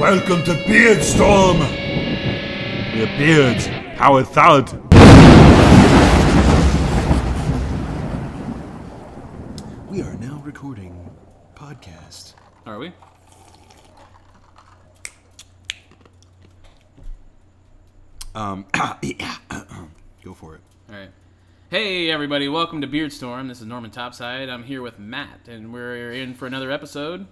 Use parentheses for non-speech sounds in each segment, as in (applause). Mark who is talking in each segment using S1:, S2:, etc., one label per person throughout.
S1: Welcome to Beardstorm! Your beards, how a thud.
S2: We are now recording podcast.
S3: Are we?
S2: Um, yeah. (coughs) (coughs) Go for it.
S3: All right. Hey, everybody. Welcome to Beardstorm. This is Norman Topside. I'm here with Matt, and we're in for another episode.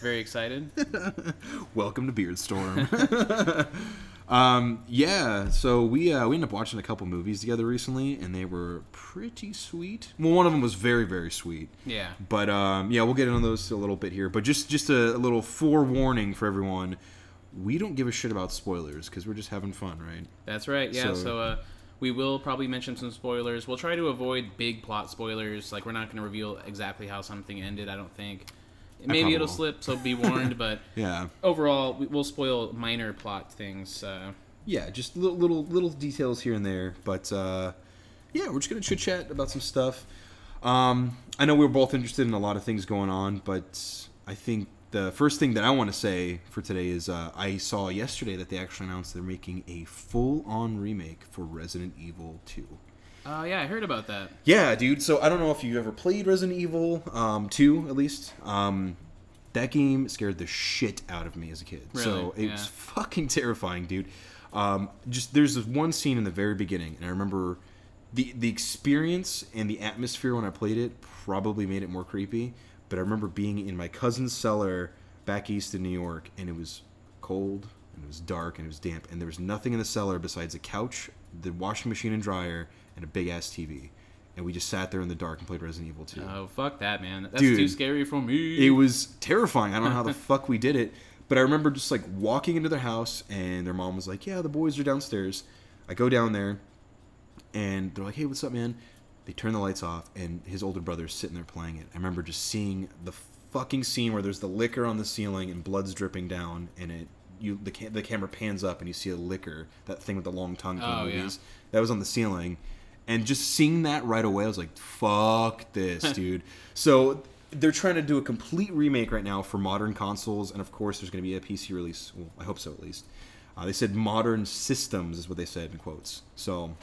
S3: Very excited. (laughs)
S2: Welcome to Beardstorm. (laughs) um, yeah, so we uh, we ended up watching a couple movies together recently, and they were pretty sweet. Well, one of them was very very sweet.
S3: Yeah.
S2: But um, yeah, we'll get into those a little bit here. But just just a, a little forewarning for everyone: we don't give a shit about spoilers because we're just having fun, right?
S3: That's right. Yeah.
S2: So-
S3: So, uh, we will probably mention some spoilers. We'll try to avoid big plot spoilers. Like, we're not going to reveal exactly how something ended, I don't think. Maybe it'll slip, so be warned. (laughs) but
S2: Yeah.
S3: overall, we- we'll spoil minor plot things. Uh,
S2: yeah, just little little little details here and there. But uh, yeah, we're just gonna chit chat about some stuff. Um, I know we were both interested in a lot of things going on, but I think the first thing that I want to say for today is uh, I saw yesterday that they actually announced they're making a full-on remake for Resident Evil 2.
S3: Uh, yeah, I heard about that.
S2: Yeah, dude. So I don't know if you ever played Resident Evil um, 2, at least. Um, that game scared the shit out of me as a kid. So
S3: Really?
S2: it was fucking (laughs) terrifying, dude. Um, just there's this one scene in the very beginning, and I remember the the experience and the atmosphere when I played it probably made it more creepy. But I remember being in my cousin's cellar back east in New York, and it was cold and it was dark and it was damp, and there was nothing in the cellar besides a couch, the washing machine and dryer, and a big ass TV. And we just sat there in the dark and played Resident Evil 2.
S3: Oh, fuck that, man. That's
S2: Dude.
S3: too scary for me.
S2: It was terrifying. I don't know how the (laughs) fuck we did it, but I remember just like walking into their house and their mom was like, "Yeah, the boys are downstairs." I go down there, and they're like, "Hey, what's up, man?" They turn the lights off, and his older brother's sitting there playing it. I remember just seeing the fucking scene where there's the Licker on the ceiling and blood's dripping down, and it you the ca- the camera pans up and you see a Licker, that thing with the long tongue from
S3: Oh,
S2: the
S3: yeah.
S2: that was on the ceiling. And just seeing that right away, I was like, "Fuck this, (laughs) dude!" So they're trying to do a complete remake right now for modern consoles, and of course, there's going to be a PC release. Well, I hope so, at least. Uh, they said modern systems is what they said in quotes. So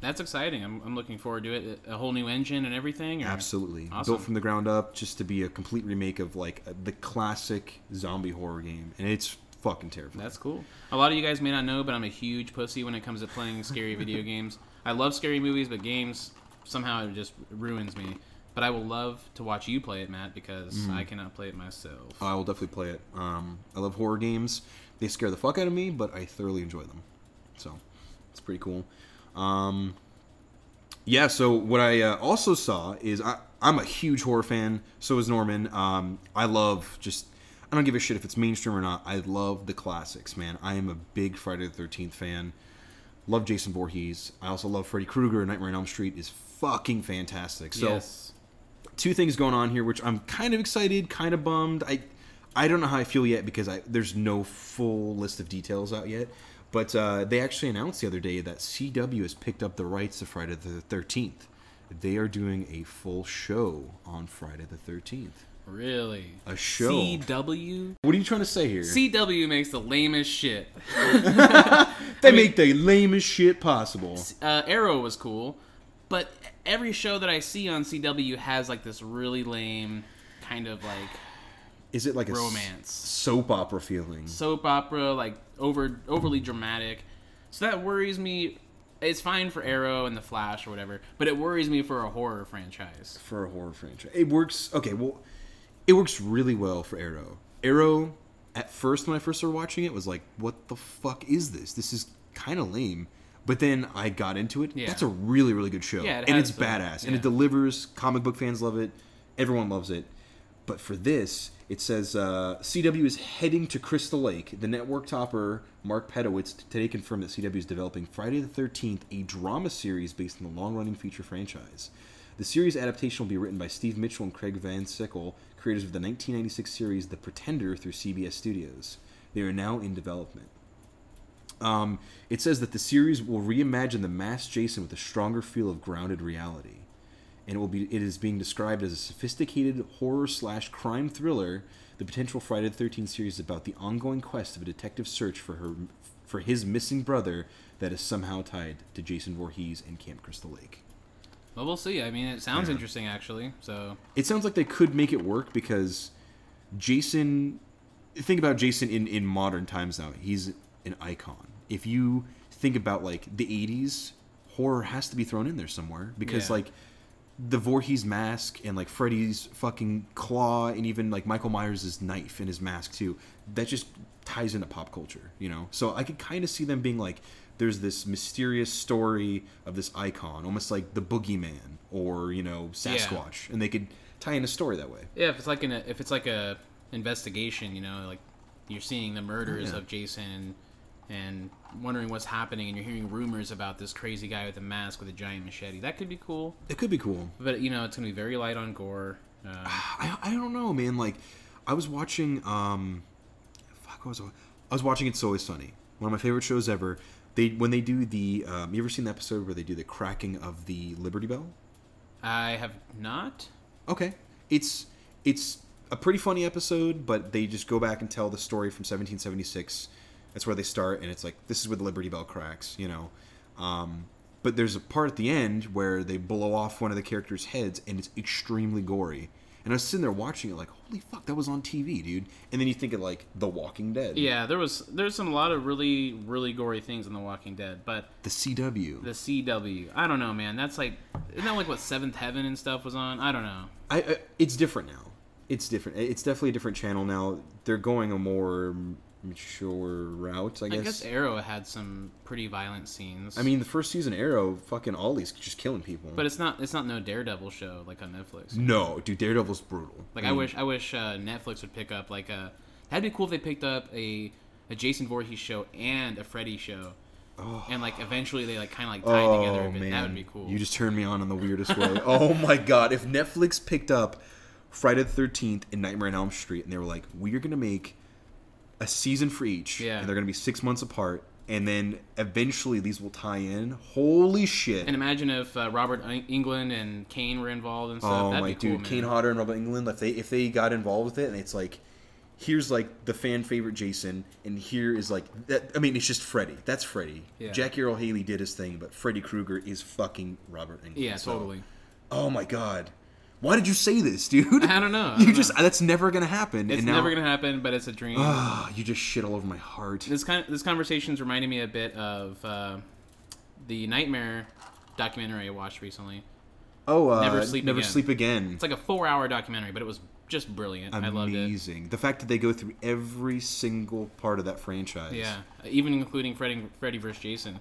S3: That's exciting. I'm, I'm looking forward to it. A whole new engine and everything. Or?
S2: absolutely
S3: Awesome.
S2: built from the ground up, just to be a complete remake of like the classic zombie horror game, and it's fucking terrifying.
S3: That's cool. A lot of you guys may not know, but I'm a huge pussy when it comes to playing scary video (laughs) games. I love scary movies, but games somehow it just ruins me. But I will love to watch you play it, Matt, because
S2: Mm-hmm.
S3: I cannot play it myself.
S2: I will definitely play it. Um, I love horror games. They scare the fuck out of me, but I thoroughly enjoy them. So it's pretty cool. Um, yeah. So what I uh, also saw is I, I'm a huge horror fan. So is Norman. Um, I love just. I don't give a shit if it's mainstream or not. I love the classics, man. I am a big Friday the Thirteenth fan. Love Jason Voorhees. I also love Freddy Krueger. Nightmare on Elm Street is fucking fantastic. So
S3: yes.
S2: two things going on here, which I'm kind of excited, kind of bummed. I I don't know how I feel yet because I there's no full list of details out yet. But uh, they actually announced the other day that CW has picked up the rights to Friday the 13th. They are doing a full show on Friday the 13th.
S3: Really?
S2: A show.
S3: CW?
S2: What are you trying to say here?
S3: CW makes the lamest shit. (laughs)
S2: they make the lamest shit possible.
S3: Uh, Arrow was cool, but every show that I see on CW has like this really lame kind of like
S2: Is it like s-
S3: Romance.
S2: soap opera feeling?
S3: soap opera, like over overly dramatic. So that worries me. It's fine for Arrow and The Flash or whatever, but it worries me for a horror franchise.
S2: for a horror franchise. It works. Okay, well, it works really well for Arrow. Arrow, at first when I first started watching it, was like, "What the fuck is this? This is kind of lame." But then I got into it.
S3: Yeah.
S2: That's a really, really good show,
S3: Yeah, it
S2: and it's badass, and it delivers. Comic book fans love it. Everyone loves it. But for this, it says uh, CW is heading to Crystal Lake. The network topper Mark Pedowitz today confirmed that CW is developing Friday the 13th, a drama series based on the long-running feature franchise. The series adaptation will be written by Steve Mitchell and Craig Van Sickle, creators of the 1996 series The Pretender through CBS Studios. They are now in development. Um, it says that the series will reimagine the masked Jason with a stronger feel of grounded reality. and it will be. It is being described as a sophisticated horror slash crime thriller. The potential Friday the Thirteenth series is about the ongoing quest of a detective search for her, for his missing brother that is somehow tied to Jason Voorhees and Camp Crystal Lake.
S3: Well, we'll see. I mean, it sounds
S2: Yeah.
S3: interesting actually. So
S2: It sounds like they could make it work because Jason. Think about Jason in in modern times now. He's an icon. If you think about like the '80s, horror has to be thrown in there somewhere because
S3: Yeah.
S2: like the Voorhees mask and like Freddy's fucking claw and even like Michael Myers' knife and his mask too. That just ties into pop culture, you know. So I could kind of see them being like, there's this mysterious story of this icon, almost like the boogeyman or you know Sasquatch, and they could tie in a story that way.
S3: yeah, if it's like an if it's like a investigation, you know, like you're seeing the murders
S2: Yeah.
S3: of Jason and wondering what's happening, and you're hearing rumors about this crazy guy with a mask with a giant machete. That could be cool,
S2: It could be cool.
S3: but you know, it's gonna be very light on gore. Um, (sighs)
S2: I, I don't know, man. Like, I was watching, um, fuck, what was I? I was watching It's Always Sunny, one of my favorite shows ever. They when they do the, um, you ever seen the episode where they do the cracking of the Liberty Bell?
S3: I have not.
S2: Okay, it's it's a pretty funny episode, but they just go back and tell the story from 1776. That's where they start, and it's like this is where the Liberty Bell cracks, you know. Um, but there's a part at the end where they blow off one of the characters' heads, and it's extremely gory. And I was sitting there watching it, like, holy fuck, that was on TV, dude. And then you think of like The Walking Dead,
S3: Yeah, there was there's some a lot of really really gory things in The Walking Dead, but
S2: the CW.
S3: the CW, I don't know, man. That's like isn't that like what Seventh Heaven and stuff was on? I don't know.
S2: I, I it's different now. It's different. It's definitely a different channel now. They're going a more mature route, I
S3: I
S2: guess.
S3: guess Arrow had some pretty violent scenes.
S2: I mean, the first season Arrow, fucking Ollie's just killing people.
S3: but it's not it's not no Daredevil show like on Netflix.
S2: no, dude, Daredevil's brutal.
S3: Like I wish I wish uh, Netflix would pick up like a that'd be cool if they picked up a a Jason Voorhees show and a Freddy show. Oh. And like eventually they like kind of like tied together a bit. That would be cool.
S2: Oh, You just turned me on in the weirdest way. (laughs) oh my god! If Netflix picked up Friday the Thirteenth and Nightmare on Elm Street, and they were like, "We are gonna make a season for each,
S3: Yeah.
S2: and they're gonna be six months apart, and then eventually these will tie in." Holy shit!
S3: and imagine if uh, Robert Englund and Kane were involved and stuff.
S2: Oh
S3: That'd
S2: my
S3: be cool,
S2: dude. Kane Hodder and Robert Englund. If they if they got involved with it, and it's like, here's like the fan favorite Jason, and here is like that. I mean, it's just Freddy. That's Freddy.
S3: Yeah.
S2: Jackie Earle Haley did his thing, but Freddy Krueger is fucking Robert Englund.
S3: Yeah,
S2: So-
S3: totally.
S2: Oh my god, why did you say this, (laughs) dude?
S3: I don't know. I
S2: You
S3: don't
S2: just
S3: know.
S2: that's never gonna happen.
S3: It's
S2: now,
S3: never gonna happen, but it's a dream.
S2: Ah, you just shit all over my heart.
S3: this kind of, this conversation's reminding me a bit of uh, the Nightmare documentary I watched recently.
S2: Oh, uh,
S3: Never Sleep
S2: never
S3: Again.
S2: sleep again.
S3: It's like a four-hour documentary, but it was just brilliant. I loved it.
S2: Amazing. The fact that they go through every single part of that franchise.
S3: Yeah, even including Freddy, Freddy vs. Jason.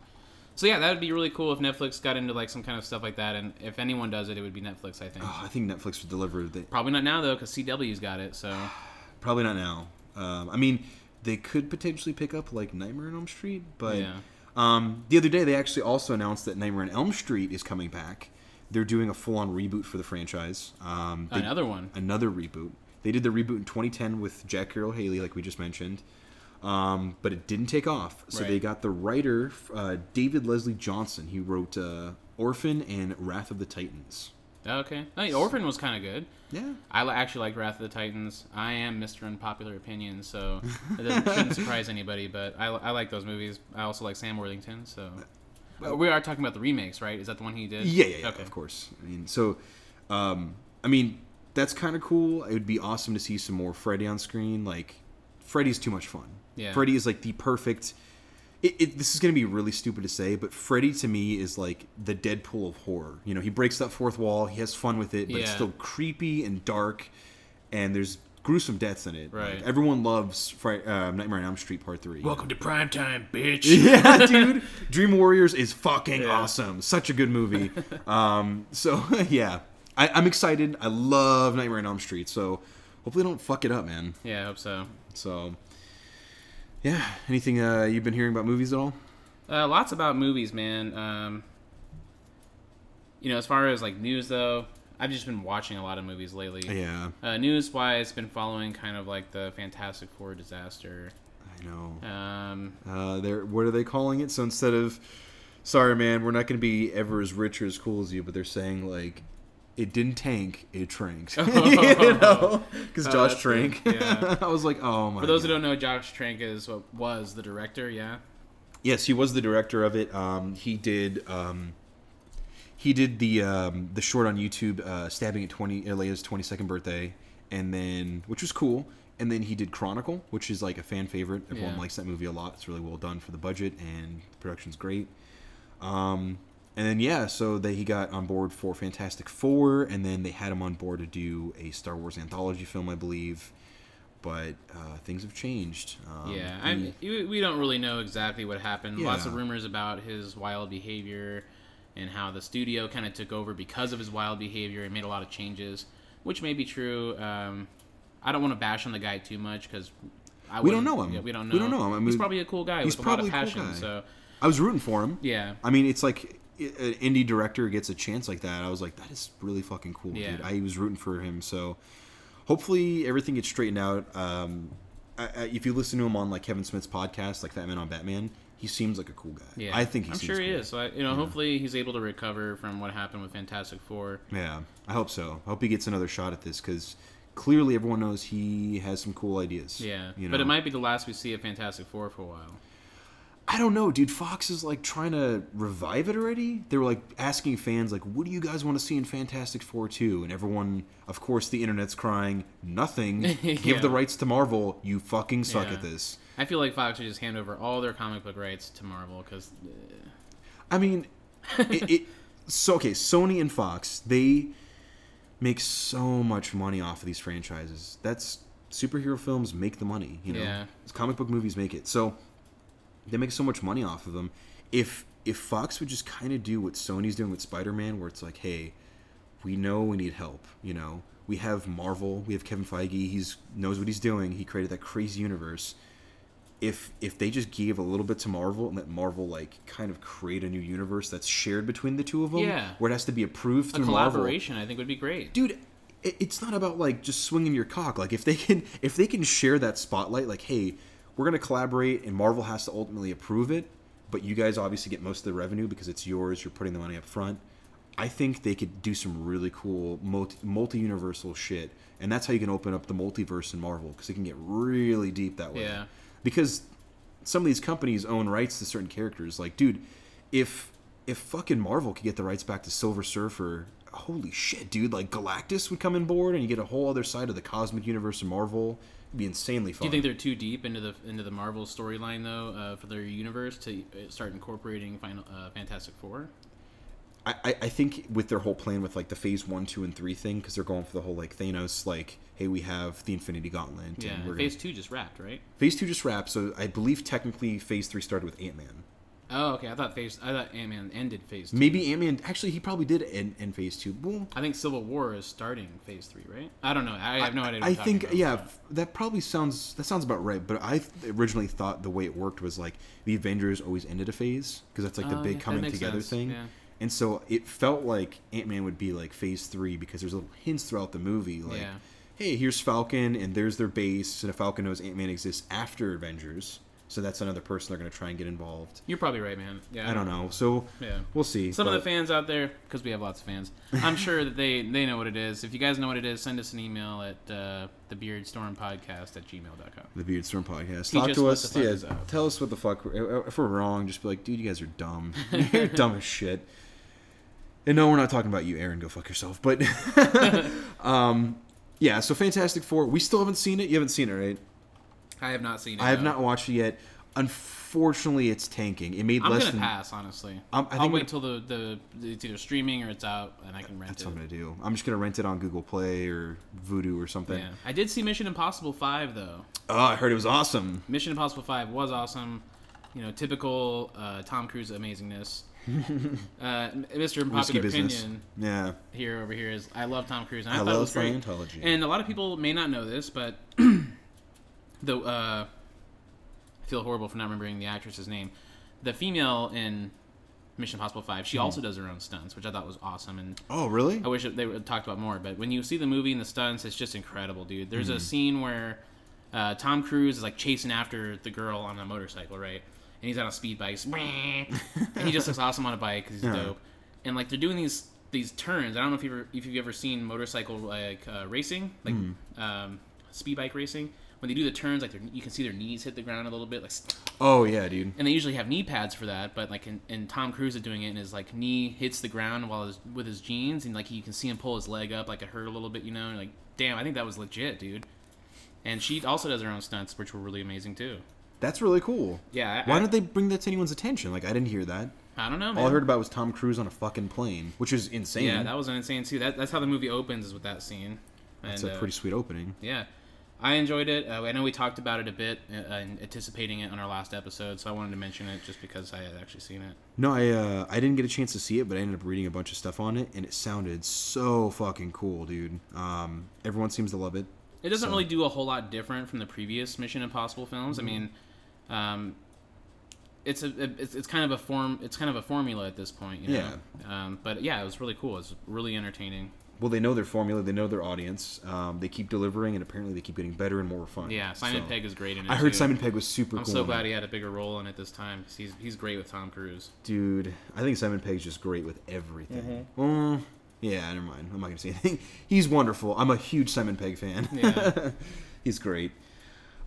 S3: So yeah, that would be really cool if Netflix got into like some kind of stuff like that, and if anyone does it, it would be Netflix. I think.
S2: Oh, I think Netflix would deliver. The,
S3: Probably not now though, because CW's got it. So (sighs)
S2: Probably not now. Um, I mean, they could potentially pick up like Nightmare on Elm Street, but
S3: Yeah.
S2: um, the other day they actually also announced that Nightmare on Elm Street is coming back. They're doing a full-on reboot for the franchise. Um, they-
S3: another one.
S2: another reboot. They did the reboot in 2010 with Jack Earle Haley, like we just mentioned, um, but it didn't take off. So they got the writer uh, David Leslie Johnson. He wrote uh, Orphan and Wrath of the Titans.
S3: Okay. I mean, Orphan was kind of good.
S2: Yeah,
S3: I actually like Wrath of the Titans. I am Mr. Unpopular Opinion, so it shouldn't surprise anybody. But I, I like those movies. I also like Sam Worthington. So Uh, we are talking about the remakes, right? Is that the one he did?
S2: Yeah, yeah, yeah
S3: Okay.
S2: of course. I mean, so, um, I mean, that's kind of cool. It would be awesome to see some more Freddy on screen. Like, Freddy's too much fun.
S3: Yeah.
S2: Freddy is like the perfect. It, it, this is going to be really stupid to say, but Freddy to me is like the Deadpool of horror. You know, he breaks that fourth wall, he has fun with it, but it's still creepy and dark, and there's gruesome deaths in it.
S3: Right.
S2: Like, everyone loves Fri- uh, Nightmare on Elm Street Part 3.
S3: Welcome to primetime, bitch. (laughs)
S2: Yeah, dude. Dream Warriors is fucking
S3: Yeah.
S2: awesome. Such a good movie. (laughs) Um, so (laughs) yeah, I, I'm excited. I love Nightmare on Elm Street. So hopefully, they don't fuck it up, man.
S3: Yeah, I hope so.
S2: So yeah, anything uh, you've been hearing about movies at all?
S3: Uh, lots about movies, man. Um, you know, as far as like news though, I've just been watching a lot of movies lately.
S2: Yeah,
S3: Uh, news wise, been following kind of like the Fantastic Four disaster.
S2: I know.
S3: Um,
S2: Uh, they're what are they calling it? So instead of sorry, man, we're not going to be ever as rich or as cool as you, but they're saying like it didn't tank, it tranked. (laughs) (laughs) You know, because
S3: Oh,
S2: Josh Trank.
S3: good. Yeah. (laughs)
S2: I was like, oh my.
S3: For those
S2: God.
S3: who don't know, Josh Trank is what was the director. Yeah.
S2: Yes, he was the director of it. Um, he did. Um, he did the um, the short on YouTube, uh, stabbing at twenty Leia's twenty second birthday, and then which was cool. And then he did Chronicle, which is like a fan favorite. Everyone
S3: Yeah.
S2: likes that movie a lot. It's really well done for the budget, and the production's great. Um, and then yeah, so they he got on board for Fantastic Four, and then they had him on board to do a Star Wars anthology film, I believe. But uh, things have changed. Um,
S3: Yeah, mean, we don't really know exactly what happened. Yeah. Lots of rumors about his wild behavior and how the studio kind of took over because of his wild behavior and made a lot of changes, which may be true. Um, I don't want to bash on the guy too much because
S2: We don't know him.
S3: Yeah, we don't know.
S2: We don't know him. I
S3: he's probably a cool guy
S2: he's
S3: with a lot of
S2: probably a cool guy.
S3: So
S2: I was rooting for him.
S3: yeah,
S2: I mean, it's like an indie director gets a chance like that. I was like, that is really fucking cool,
S3: Yeah.
S2: dude. I was rooting for him. So hopefully everything gets straightened out. Um, I, I, if you listen to him on like Kevin Smith's podcast, like Fat Man on Batman, he seems like a cool guy.
S3: yeah,
S2: I think he
S3: I'm sure he
S2: cool.
S3: is. So I, you know, hopefully he's able to recover from what happened with Fantastic Four.
S2: Yeah, I hope so. I hope he gets another shot at this because clearly everyone knows he has some cool ideas.
S3: Yeah,
S2: you know?
S3: but it might be the last we see of Fantastic Four for a while.
S2: I don't know, dude. Fox is like trying to revive it already. They were like asking fans, like, "What do you guys want to see in Fantastic Four 2? And everyone, of course, the internet's crying, "Nothing.
S3: Yeah. (laughs)
S2: Give the rights to Marvel. You fucking suck
S3: Yeah.
S2: at this."
S3: I feel like Fox should just hand over all their comic book rights to Marvel because
S2: I mean, uh. it, it. So okay, Sony and Fox, they make so much money off of these franchises. That's superhero films make the money. You know,
S3: Yeah.
S2: comic book movies make it. So they make so much money off of them. If if Fox would just kind of do what Sony's doing with Spider-Man, where it's like, hey, we know we need help. You know, we have Marvel, we have Kevin Feige. He's knows what he's doing. He created that crazy universe. If if they just gave a little bit to Marvel and let Marvel like kind of create a new universe that's shared between the two of them,
S3: Yeah.
S2: where it has to be approved
S3: a
S2: through Marvel,
S3: collaboration I think would be great.
S2: dude it- it's not about like just swinging your cock like if they can if they can share that spotlight like hey we're going to collaborate and marvel has to ultimately approve it but you guys obviously get most of the revenue because it's yours you're putting the money up front i think they could do some really cool multi- multi-universal shit and that's how you can open up the multiverse in marvel because it can get really deep that way
S3: Yeah.
S2: because some of these companies own rights to certain characters. Like, dude, if if fucking Marvel could get the rights back to Silver Surfer, holy shit, dude! Like Galactus would come on board, and you get a whole other side of the cosmic universe in Marvel. Be insanely fun.
S3: Do you think they're too deep into the into the Marvel storyline though uh, for their universe to uh, start incorporating Final uh, Fantastic Four?
S2: I, I I think with their whole plan with like the Phase One, Two, and Three thing, because they're going for the whole like Thanos, like, hey, we have the Infinity Gauntlet.
S3: Yeah,
S2: and we're
S3: Phase
S2: gonna...
S3: Two just wrapped, right?
S2: Phase Two just wrapped, so I believe technically Phase Three started with Ant Man.
S3: Oh, okay. I thought Phase I thought Ant Man ended Phase Two.
S2: Maybe Ant Man. Actually, he probably did end, end Phase Two. Well,
S3: I think Civil War is starting Phase Three, right? I don't know. I have no idea. What
S2: I think
S3: about,
S2: yeah, that probably sounds that sounds about right. But I originally thought the way it worked was like the Avengers always ended a phase because that's like the
S3: Oh,
S2: big
S3: yeah,
S2: coming together
S3: sense,
S2: thing.
S3: yeah.
S2: And so it felt like Ant Man would be like Phase Three because there's little hints throughout the movie, like,
S3: Yeah.
S2: hey, here's Falcon and there's their base, and a Falcon knows Ant Man exists after Avengers, so that's another person they're gonna try and get involved.
S3: You're probably right, man. Yeah,
S2: I don't know, so
S3: Yeah.
S2: we'll see.
S3: Some of the fans out there, because we have lots of fans, (laughs) I'm sure that they, they know what it is. If you guys know what it is, send us an email at uh, the Beard Storm Podcast at gmail.com.
S2: The Beard Storm podcast. Talk to us. yeah, tell us what the fuck. If we're wrong, just be like, dude, you guys are dumb. (laughs) You're dumb as shit. And no, we're not talking about you, Aaron. Go fuck yourself. But, (laughs) um, yeah. So Fantastic Four. We still haven't seen it. You haven't seen it, right?
S3: I have not seen it.
S2: I have
S3: no.
S2: not watched it yet. Unfortunately, it's tanking. It made
S3: I'm
S2: less
S3: gonna
S2: than.
S3: pass, honestly.
S2: Um, I
S3: I'll wait till the, the it's either streaming or it's out and I can rent
S2: That's
S3: it.
S2: what I'm gonna do. I'm just gonna rent it on Google Play or Vudu or something.
S3: Yeah, I did see Mission Impossible Five though.
S2: Oh, I heard it was awesome.
S3: Mission Impossible Five was awesome. You know, typical uh, Tom Cruise amazingness. (laughs) uh, Mr. Unpopular. Opinion
S2: Yeah.
S3: here over here is I love Tom Cruise. And I,
S2: I
S3: thought it
S2: love
S3: was great.
S2: Scientology.
S3: And a lot of people may not know this, but (clears throat) the uh, I feel horrible for not remembering the actress's name. The female in Mission Impossible Five,
S2: Hmm.
S3: she also does her own stunts, which I thought was awesome. And
S2: Oh, really?
S3: I wish they would talked about more. But when you see the movie and the stunts, it's just incredible, dude. There's
S2: Mm-hmm.
S3: a scene where uh, Tom Cruise is like chasing after the girl on a motorcycle, right? And he's on a speed bike, (laughs) and he just looks awesome on a bike because he's
S2: Yeah.
S3: dope. And like they're doing these these turns. I don't know if you ever, if you've ever seen motorcycle like uh, racing, like
S2: Hmm.
S3: um, speed bike racing. When they do the turns, like you can see their knees hit the ground a little bit, like,
S2: Oh yeah, dude.
S3: and they usually have knee pads for that. But like, in, and Tom Cruise is doing it, and his like knee hits the ground while his, with his jeans, and like you can see him pull his leg up, like it hurt a little bit, you know. And like, damn, I think that was legit, dude. And she also does her own stunts, which were really amazing too.
S2: That's really cool.
S3: Yeah, I,
S2: Why
S3: I,
S2: don't they bring that to anyone's attention? Like I didn't hear that.
S3: I don't know, man.
S2: All I heard about was Tom Cruise on a fucking plane, which is insane.
S3: yeah, that was insane too. That, that's how the movie opens is with that scene. And,
S2: That's a
S3: uh,
S2: pretty sweet opening.
S3: Yeah, I enjoyed it. Uh, I know we talked about it a bit, uh, and anticipating it on our last episode, so I wanted to mention it just because I had actually seen it.
S2: No, I uh, I didn't get a chance to see it, but I ended up reading a bunch of stuff on it, and it sounded so fucking cool, dude. Um, everyone seems to love it.
S3: It doesn't
S2: So-
S3: really do a whole lot different from the previous Mission Impossible films.
S2: Mm-hmm.
S3: I mean, um, it's a it's, it's kind of a form it's kind of a formula at this point. You know? Yeah. Um, but yeah, it was really cool. It was really entertaining.
S2: Well, they know their formula, they know their audience. Um, they keep delivering, and apparently they keep getting better and more refined.
S3: Yeah, Simon
S2: So-
S3: Pegg is great in it.
S2: I heard
S3: too.
S2: Simon Pegg was super cool.
S3: I'm
S2: cool.
S3: so glad
S2: it.
S3: he had a bigger role in it this time 'cause he's he's great with Tom Cruise.
S2: Dude, I think Simon Pegg's just great with everything.
S3: Mm-hmm.
S2: Well, yeah, never mind. I'm not gonna say anything. (laughs) He's wonderful. I'm a huge Simon Pegg fan.
S3: Yeah. (laughs)
S2: He's great.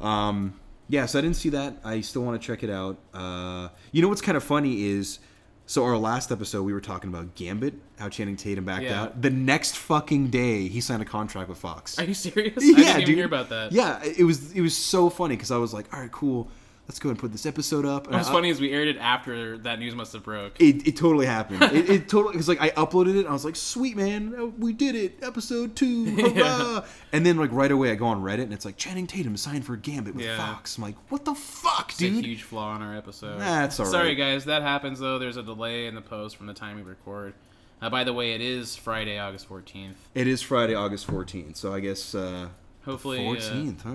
S2: Um, yeah, so I didn't see that. I still want to check it out. Uh, you know what's kind of funny is, so our last episode we were talking about Gambit, how Channing Tatum backed
S3: Yeah.
S2: out. The next fucking day, he signed a contract with Fox.
S3: Are you serious? (laughs) I
S2: yeah,
S3: didn't even
S2: dude.
S3: hear about that.
S2: Yeah, it was it was so funny because I was like, all right, cool. Let's go and put this episode up.
S3: What's funny is we aired it after that news must have broke.
S2: it, it totally happened. It, it totally because like I uploaded it. And I was like, "Sweet man, uh, we did it, episode two, (laughs) hurrah!" And then like right away, I go on Reddit and it's like Channing Tatum signed for Gambit with
S3: Yeah.
S2: Fox. I'm like, "What the fuck,
S3: It's a
S2: dude?"
S3: huge flaw in our episode.
S2: That's all
S3: Sorry,
S2: right.
S3: guys. That happens though. There's a delay in the post from the time we record. Uh, by the way, it is Friday, August 14th.
S2: It is Friday, August 14th, so I guess uh,
S3: Hopefully, uh,
S2: 14th, huh?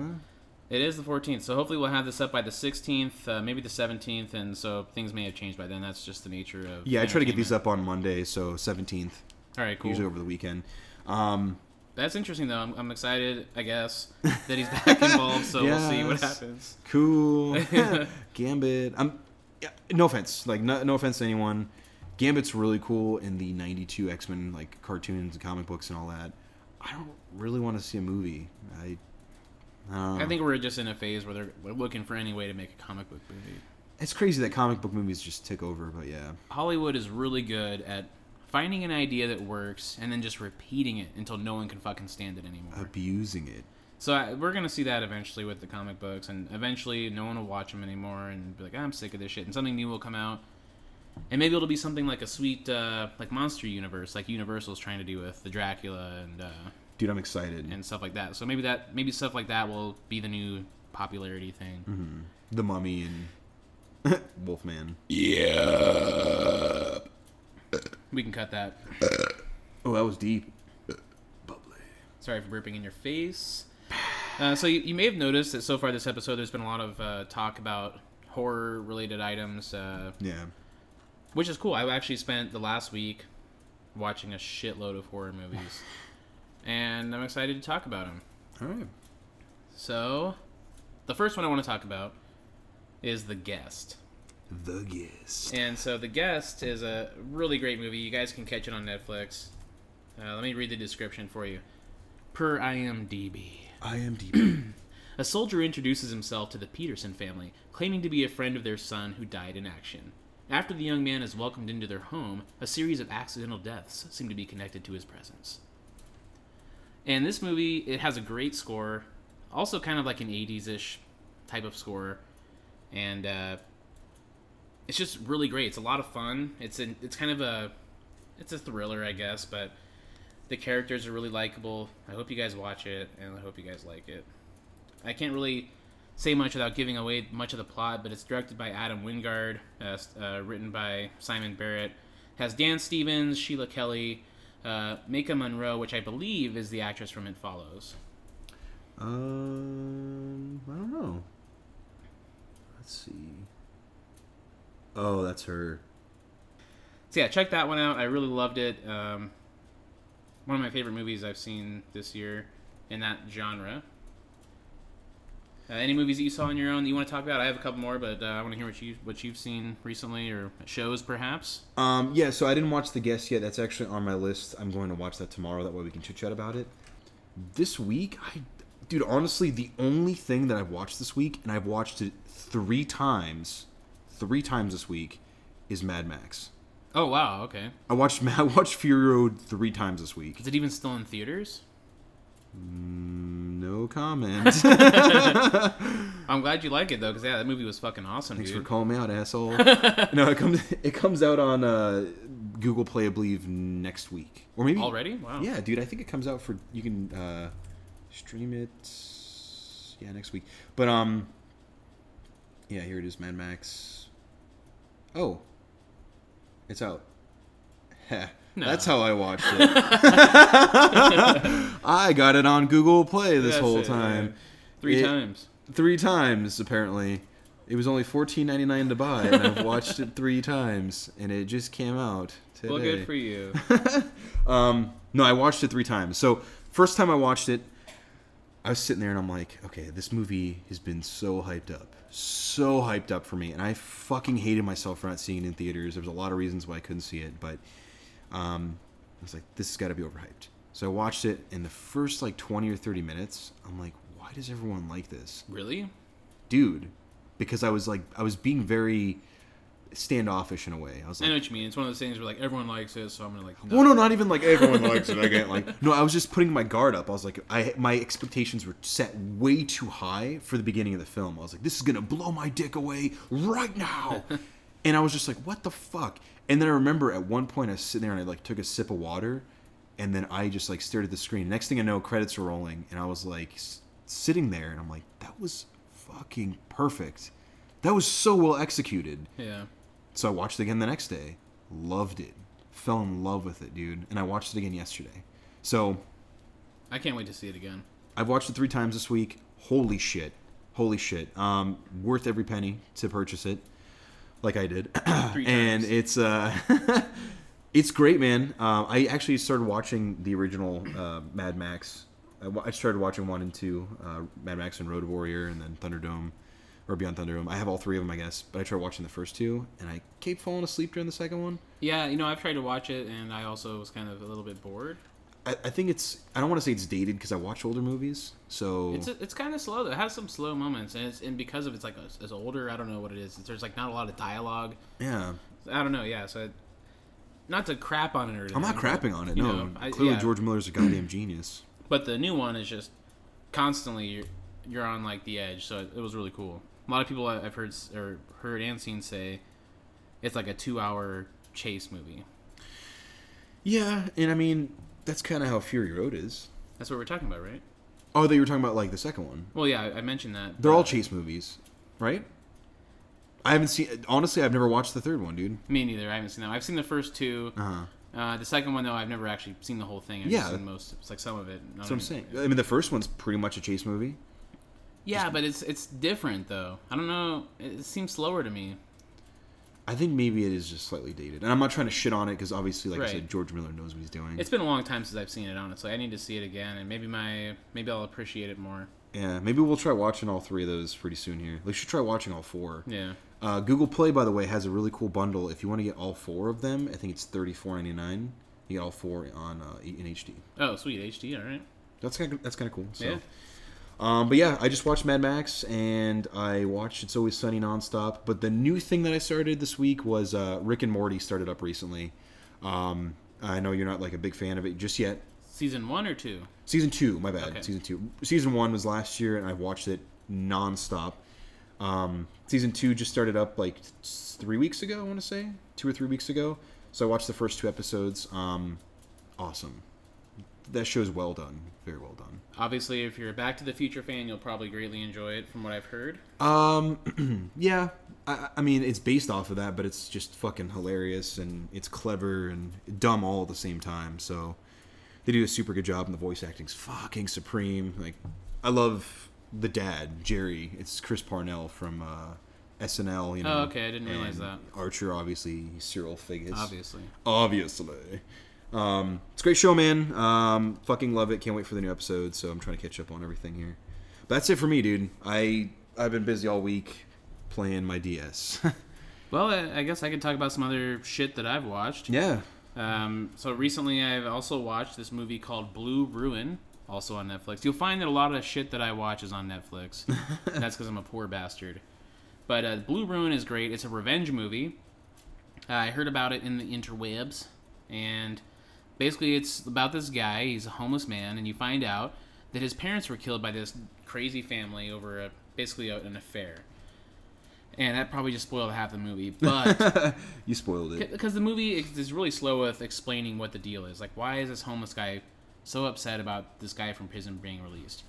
S3: It is the 14th. So hopefully, we'll have this up by the 16th, uh, maybe the 17th, and so things may have changed by then. That's just the nature of.
S2: Yeah, I try to get these up on Monday, so 17th,
S3: All right, cool.
S2: usually over the weekend. Um,
S3: That's interesting though. I'm, I'm excited. I guess (laughs) that he's back involved. So we'll see what happens.
S2: cool, (laughs) (laughs) Gambit. I'm yeah, no offense, like no, no offense to anyone. Gambit's really cool in the '92 X-Men like cartoons and comic books and all that. I don't really want to see a movie. I, I,
S3: I think we're just in a phase where they're they're looking for any way to make a comic book movie.
S2: it's crazy that comic book movies just took over, but yeah,
S3: Hollywood is really good at finding an idea that works and then just repeating it until no one can fucking stand it anymore.
S2: abusing it.
S3: So I, we're gonna see that eventually with the comic books, and eventually no one will watch them anymore and be like, "I'm sick of this shit," and something new will come out. And maybe it'll be something like a sweet, uh, like monster universe, like Universal's trying to do with the Dracula and uh,
S2: Dude, I'm excited.
S3: and stuff like that. So maybe that, maybe stuff like that will be the new popularity thing.
S2: Mm-hmm. the Mummy and (laughs) Wolfman. Yeah.
S3: We can cut that.
S2: Oh, that was deep. Bubbly.
S3: Sorry for burping in your face. Uh, so you, you may have noticed that so far this episode, there's been a lot of uh, talk about horror-related items, uh,
S2: Yeah.
S3: which is cool. I actually spent the last week watching a shitload of horror movies, (laughs) and I'm excited to talk about them.
S2: All right.
S3: So, the first one I want to talk about is The Guest.
S2: The Guest.
S3: And so, The Guest is a really great movie. You guys can catch it on Netflix. Uh, let me read the description for you. Per IMDb.
S2: IMDb. (clears throat)
S3: A soldier introduces himself to the Peterson family, claiming to be a friend of their son who died in action. After the young man is welcomed into their home, a series of accidental deaths seem to be connected to his presence. And this movie, it has a great score, also kind of like an 80s ish type of score. And uh, it's just really great. It's a lot of fun. It's an, it's kind of a it's a thriller, I guess, but the characters are really likable. I hope you guys watch it, and I hope you guys like it. I can't really say much without giving away much of the plot, but it's directed by Adam Wingard, uh, uh, written by Simon Barrett, has Dan Stevens, Sheila Kelley, uh, Maika Monroe, which I believe is the actress from It Follows.
S2: um, I don't know. Let's see. Oh, that's her.
S3: So yeah, check that one out. I really loved it. Um, one of my favorite movies I've seen this year in that genre. Uh, any movies that you saw on your own that you want to talk about? I have a couple more, but uh, I want to hear what you what you've seen recently or shows perhaps.
S2: Um, yeah, so I didn't watch The Guest yet. That's actually on my list. I'm going to watch that tomorrow. That way we can chit chat about it. This week, I, dude, honestly, the only thing that I've watched this week, and I've watched it three times, three times this week, is Mad Max.
S3: Oh wow, okay.
S2: I watched (laughs) I watched Fury Road three times this week.
S3: Is it even still in theaters?
S2: No comment. (laughs) (laughs)
S3: I'm glad you like it though, because yeah, that movie was fucking awesome,
S2: Thanks
S3: dude.
S2: for calling me out, asshole. (laughs) no, it comes it comes out on uh, Google Play, I believe, next week, or maybe
S3: Already? Wow.
S2: Yeah, dude, I think it comes out for you can uh, stream it. Yeah, next week. But um, yeah, here it is, Mad Max. Oh, it's out. Heh.
S3: No.
S2: That's how I watched it. (laughs) I got it on Google Play this
S3: That's
S2: whole
S3: it,
S2: time.
S3: yeah. Three
S2: It-
S3: times.
S2: Three times apparently. It was only fourteen ninety nine to buy, and I've watched it three (laughs) times, and it just came out today.
S3: Well, good for you. (laughs)
S2: Um, no, I watched it three times. So first time I watched it, I was sitting there and I'm like, okay, this movie has been so hyped up, so hyped up for me, and I fucking hated myself for not seeing it in theaters. There was a lot of reasons why I couldn't see it, but um, I was like, this has got to be overhyped. So I watched it, in the first like 20 or 30 minutes, I'm like, why does everyone like this,
S3: Really?
S2: dude? Because I was like, I was being very standoffish in a way. I was like, I
S3: know what you mean. It's one of those things where like everyone likes it, so I'm gonna like.
S2: well, no, not even like everyone likes it. I get like (laughs) no. I was just putting my guard up. I was like, I my expectations were set way too high for the beginning of the film. I was like, this is gonna blow my dick away right now, (laughs) and I was just like, what the fuck? And then I remember at one point I was sitting there and I like took a sip of water, and then I just like stared at the screen. Next thing I know, credits were rolling, and I was like s- sitting there, and I'm like, that was fucking perfect. That was so well executed.
S3: Yeah.
S2: So I watched it again the next day. Loved it. Fell in love with it, dude. And I watched it again yesterday. So
S3: I can't wait to see it again.
S2: I've watched it three times this week. Holy shit. Holy shit. Um, worth every penny to purchase it. Like I did. (coughs) And it's uh (laughs) it's great, man. Um, I actually started watching the original uh, Mad Max. I, I started watching one and two, uh, Mad Max and Road Warrior, and then Thunderdome, or Beyond Thunderdome. I have all three of them, I guess. But I tried watching the first two, and I kept falling asleep during the second one.
S3: Yeah, you know, I've tried to watch it, and I also was kind of a little bit bored.
S2: I, I think it's. I don't want to say it's dated because I watch older movies, so
S3: It's it's kind of slow. though. It has some slow moments, and it's and because of it's like it's older. I don't know what it is. There's like not a lot of dialogue.
S2: yeah.
S3: I don't know. Yeah, so it, not to crap on it or anything.
S2: I'm not
S3: but,
S2: crapping on it. No,
S3: know, I-
S2: clearly
S3: yeah.
S2: George Miller's a goddamn genius. (clears throat)
S3: But the new one is just constantly you're, you're on like the edge. So it, it was really cool. A lot of people I've heard or heard and seen say it's like a two-hour chase movie.
S2: Yeah, and I mean that's kind of how Fury Road is.
S3: That's what we're talking about, right?
S2: Oh, that you were talking about like the second one.
S3: Well, yeah, I, I mentioned that.
S2: They're all chase movies, right? I haven't seen. Honestly, I've never watched the third one, dude.
S3: Me neither. I haven't seen them. I've seen the first two.
S2: Uh huh.
S3: Uh, the second one though, I've never actually seen the whole thing. I've
S2: Yeah.
S3: just seen most. It's like some of it.
S2: That's what I'm saying. I mean, the first one's pretty much a chase movie.
S3: Yeah, but it's it's different though. I don't know. It seems slower to me.
S2: I think maybe it is just slightly dated, and I'm not trying to shit on it because obviously, like I said, George Miller knows what he's doing.
S3: It's been a long time since I've seen it. Honestly, I need to see it again, and maybe my maybe I'll appreciate it more.
S2: yeah, maybe we'll try watching all three of those pretty soon here. We should try watching all four.
S3: Yeah.
S2: Uh, Google Play, by the way, has a really cool bundle. If you want to get all four of them, I think it's thirty four ninety nine. You get all four on uh, in HD.
S3: Oh, sweet HD. All right.
S2: That's kind of that's kind of cool. So.
S3: Yeah.
S2: Um, but yeah, I just watched Mad Max and I watched It's Always Sunny nonstop. But the new thing that I started this week was uh, Rick and Morty started up recently. Um, I know you're not like a big fan of it just yet.
S3: Season one or two?
S2: Season two, my bad.
S3: Okay.
S2: Season two. Season one was last year, and I watched it nonstop. Um, season two just started up like three weeks ago. I want to say two or three weeks ago. So I watched the first two episodes. Um, awesome. That show's well done. Very well done.
S3: Obviously, if you're a Back to the Future fan, you'll probably greatly enjoy it, from what I've heard.
S2: Um, (clears throat) yeah. I, I mean, it's based off of that, but it's just fucking hilarious and it's clever and dumb all at the same time. So they do a super good job, and the voice acting's fucking supreme. Like, I love the dad, Jerry. It's Chris Parnell from uh, SNL. You know.
S3: Oh, okay, I didn't realize that.
S2: Archer, obviously, Cyril Figgis.
S3: Obviously.
S2: Obviously. Um, it's a great show, man. Um, fucking love it. Can't wait for the new episode. So I'm trying to catch up on everything here. But that's it for me, dude. I I've been busy all week playing my DS. (laughs)
S3: Well, I, I guess I could talk about some other shit that I've watched.
S2: yeah.
S3: Um, so recently, I've also watched this movie called Blue Ruin, also on Netflix. You'll find that a lot of shit that I watch is on Netflix. (laughs) that's because I'm a poor bastard. But uh, Blue Ruin is great. It's a revenge movie. Uh, I heard about it in the interwebs, and basically, it's about this guy. He's a homeless man, and you find out that his parents were killed by this crazy family over a, basically a, an affair. And that probably just spoiled half the movie, (laughs) but
S2: you spoiled it.
S3: because the movie is really slow with explaining what the deal is. Like, why is this homeless guy so upset about this guy from prison being released?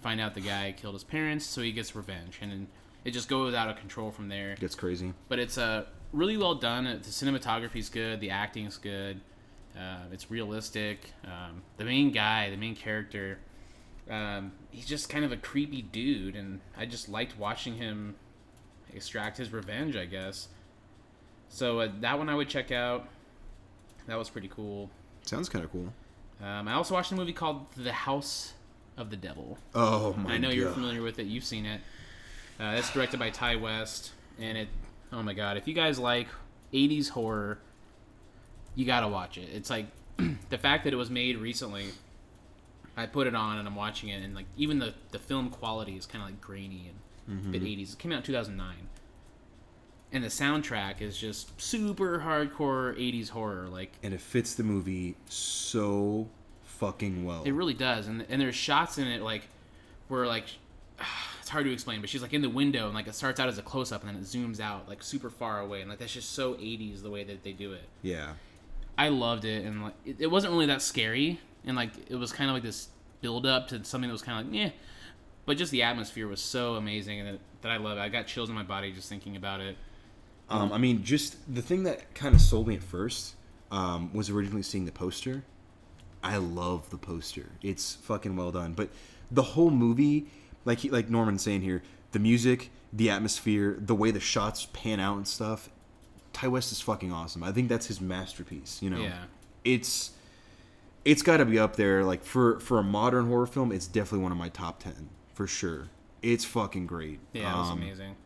S3: Find out the guy killed his parents, so he gets revenge, and then it just goes out of control from there.
S2: Gets crazy.
S3: But it's uh, really well done. The cinematography is good. The acting is good. Uh, it's realistic. Um, the main guy, the main character, um, he's just kind of a creepy dude, and I just liked watching him extract his revenge, I guess. So uh, that one I would check out. That was pretty cool.
S2: Sounds kind of cool.
S3: Um, I also watched a movie called The House of the Devil.
S2: Oh my
S3: I know you're familiar with it. You've seen it. Uh, it's directed by Ti West, and it. Oh my god! If you guys like '80s horror, you gotta watch it. It's like (clears throat) the fact that it was made recently. I put it on and I'm watching it, and like even the the film quality is kind of like grainy and
S2: Mm-hmm.
S3: bit '80s. It came out in 2009, and the soundtrack is just super hardcore '80s horror. Like
S2: And it fits the movie so fucking well.
S3: It really does, and and there's shots in it like where like (sighs) it's hard to explain, but she's like in the window and like it starts out as a close up and then it zooms out like super far away, and like that's just so 80s the way that they do it.
S2: yeah.
S3: I loved it, and like it, it wasn't really that scary, and like it was kind of like this build up to something that was kind of like yeah, but just the atmosphere was so amazing and that, that I love it. I got chills in my body just thinking about it.
S2: Um, I mean, just the thing that kind of sold me at first um, was originally seeing the poster. I love the poster. It's fucking well done. But the whole movie, like he, like Norman's saying here, the music, the atmosphere, the way the shots pan out and stuff. Ti West is fucking awesome. I think that's his masterpiece. You know,
S3: Yeah.
S2: it's it's got to be up there. Like for for a modern horror film, it's definitely one of my top ten for sure. It's fucking great.
S3: Yeah, it was
S2: Um,
S3: amazing.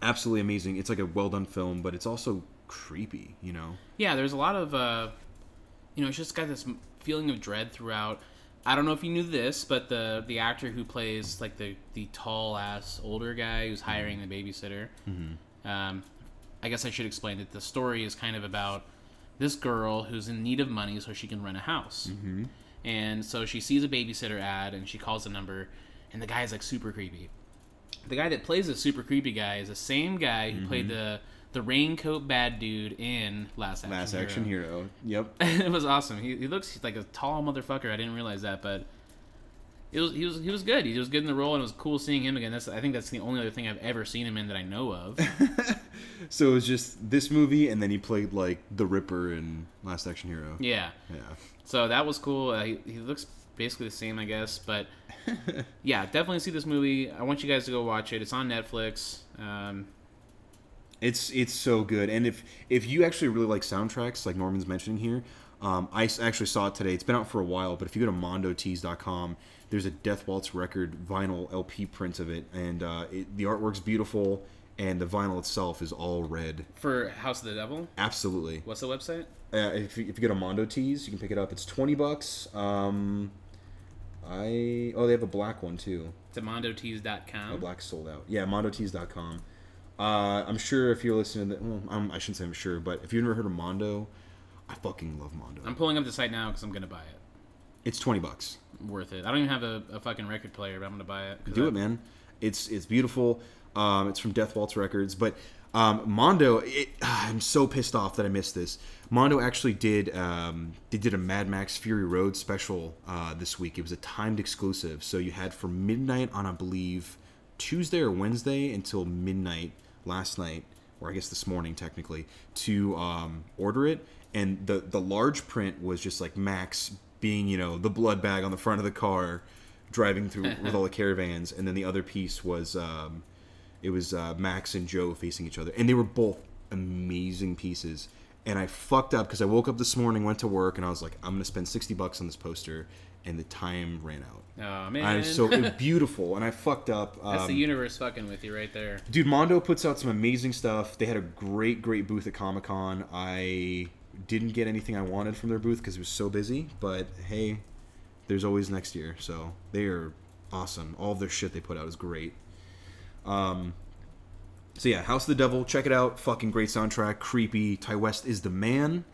S2: absolutely amazing. It's like a well done film, but it's also creepy. You know.
S3: Yeah, there's a lot of, uh, you know, it's just got this feeling of dread throughout. I don't know if you knew this, but the the actor who plays like the the tall ass older guy who's hiring the babysitter. Um, I guess I should explain that the story is kind of about this girl who's in need of money so she can rent a house. Mm-hmm. And so she sees a babysitter ad and she calls the number, and the guy is like super creepy. The guy that plays the super creepy guy is the same guy who played the the raincoat bad dude in Last Action
S2: Last
S3: Hero.
S2: Action Hero. Yep. (laughs)
S3: it was awesome. He, he looks like a tall motherfucker. I didn't realize that, but it was he was he was good. He was good in the role, and it was cool seeing him again. That's I think that's the only other thing I've ever seen him in that I know of. (laughs)
S2: So it was just this movie, and then he played like the Ripper in Last Action Hero.
S3: yeah,
S2: Yeah.
S3: so that was cool. Uh, he, he looks basically the same, I guess, but (laughs) yeah, definitely see this movie. I want you guys to go watch it. It's on Netflix. Um,
S2: It's it's so good, and if if you actually really like soundtracks, like Norman's mentioning here, um, I actually saw it today. It's been out for a while, but if you go to mondotees.com, there's a Death Waltz record vinyl LP print of it, and uh, it, the artwork's beautiful, and the vinyl itself is all red.
S3: for House of the Devil,
S2: Absolutely.
S3: what's the website?
S2: Uh, if, you, if you go to Mondo Tees, you can pick it up. It's twenty bucks. Um, I oh they have a black one too.
S3: Demondotees.com.
S2: Oh, black's sold out. Yeah, mondotees.com. Uh, I'm sure if you're listening to that, well, I'm, I shouldn't say I'm sure, but if you've never heard of Mondo, I fucking love Mondo.
S3: I'm pulling up the site now because I'm gonna buy it.
S2: It's 20 bucks.
S3: Worth it. I don't even have a, a fucking record player, but I'm gonna buy it.
S2: Do
S3: I-
S2: it, man. It's it's beautiful. Um, it's from Death Waltz Records, but um, Mondo. It, (sighs) I'm so pissed off that I missed this. Mondo actually did um, they did a Mad Max Fury Road special uh, this week. It was a timed exclusive, so you had from midnight on, I believe, Tuesday or Wednesday until midnight last night, or I guess this morning technically, to um, order it. And the the large print was just like Max being you know the blood bag on the front of the car driving through (laughs) with all the caravans, and then the other piece was um, it was uh, Max and Joe facing each other, and they were both amazing pieces. and I fucked up because I woke up this morning, went to work, and I was like, I'm gonna spend sixty bucks on this poster, and the time ran out.
S3: Oh man,
S2: I was so it was beautiful, and I fucked up.
S3: that's the
S2: um,
S3: universe fucking with you right there.
S2: Dude, Mondo puts out some amazing stuff. They had a great, great booth at Comic Con. I didn't get anything I wanted from their booth because it was so busy. But hey, there's always next year. So they are awesome. All of their shit they put out is great. Um, so yeah, House of the Devil, check it out. Fucking great soundtrack. Creepy. Ti West is the man.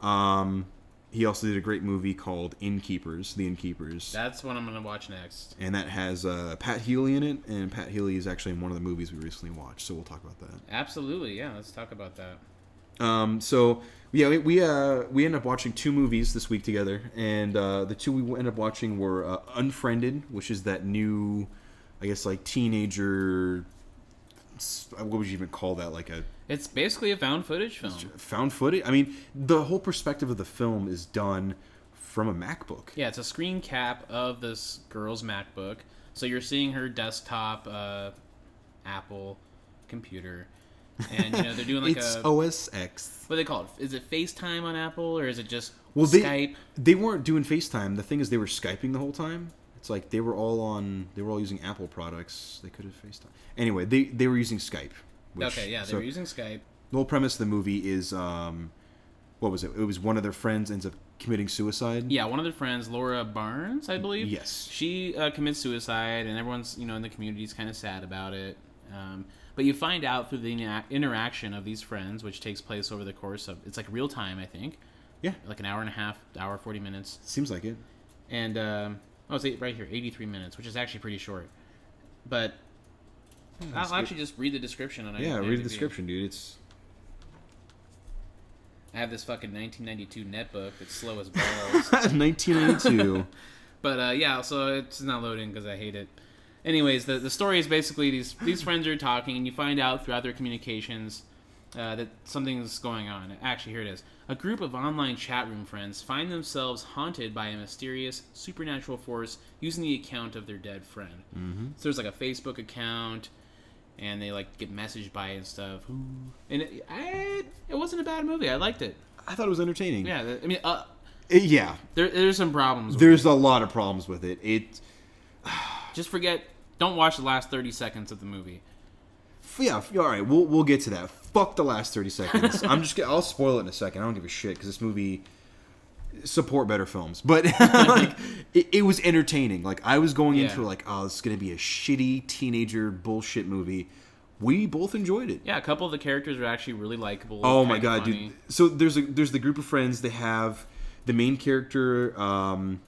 S2: Um, he also did a great movie called Innkeepers, The Innkeepers
S3: That's what I'm gonna watch next.
S2: and that has uh, Pat Healy in it, and Pat Healy is actually in one of the movies we recently watched, so we'll talk about that.
S3: Absolutely, yeah. Let's talk about that.
S2: Um, so yeah, we we, uh, we ended up watching two movies this week together, and uh, the two we ended up watching were uh, Unfriended, which is that new, I guess like teenager. What would you even call that? Like a
S3: It's basically a found footage film.
S2: found footage. I mean, the whole perspective of the film is done from a MacBook.
S3: Yeah, it's a screen cap of this girl's MacBook. So you're seeing her desktop uh, Apple computer, and you know they're doing like
S2: it's
S3: a
S2: OS X.
S3: what they call it? Is it FaceTime on Apple or is it just
S2: Well, they
S3: Skype?
S2: they weren't doing FaceTime. The thing is, they were skyping the whole time. It's like they were all on. They were all using Apple products. They could have FaceTime. Anyway, they they were using Skype. which-
S3: okay, yeah, they
S2: so
S3: were using Skype.
S2: the whole premise of the movie is, um, what was it? It was one of their friends ends up committing suicide.
S3: Yeah, one of their friends, Laura Barnes, I believe.
S2: Yes.
S3: She uh, commits suicide, and everyone's you know in the community is kind of sad about it. Um, but you find out through the inter- interaction of these friends, which takes place over the course of it's like real time, I think,
S2: Yeah,
S3: like an hour and a half, hour forty minutes,
S2: seems like it.
S3: and um, oh, it's eight, right here, eighty three minutes, which is actually pretty short. But
S2: that's
S3: I'll actually just read the description on
S2: Yeah, read the description, dude. It's
S3: I have this fucking 1992 netbook that's slow as balls. (laughs)
S2: 1982. (laughs)
S3: But uh, yeah, so it's not loading because I hate it. Anyways, the, the story is basically these these friends are talking, and you find out throughout their communications uh, that something's going on. Actually, here it is. A group of online chat room friends find themselves haunted by a mysterious supernatural force using the account of their dead friend. Mm-hmm. So there's like a Facebook account, and they like get messaged by it and stuff. And it, I, it wasn't a bad movie. I liked it.
S2: I thought it was entertaining.
S3: Yeah, I mean, uh,
S2: It- yeah.
S3: there, there's some problems. with
S2: There's a lot of problems with it. It. (sighs)
S3: Just forget. Don't watch the last thirty seconds of the movie.
S2: Yeah, all right. We'll we'll get to that. Fuck the last thirty seconds. I'm just. gonna- I'll spoil it in a second. I don't give a shit because this movie support better films. But (laughs) like, it, it was entertaining. Like I was going into
S3: Yeah.
S2: it like, oh, this is gonna be a shitty teenager bullshit movie. We both enjoyed it.
S3: Yeah, a couple of the characters are actually really likable.
S2: Oh my god, dude! So there's a there's the group of friends. They have the main character. Um,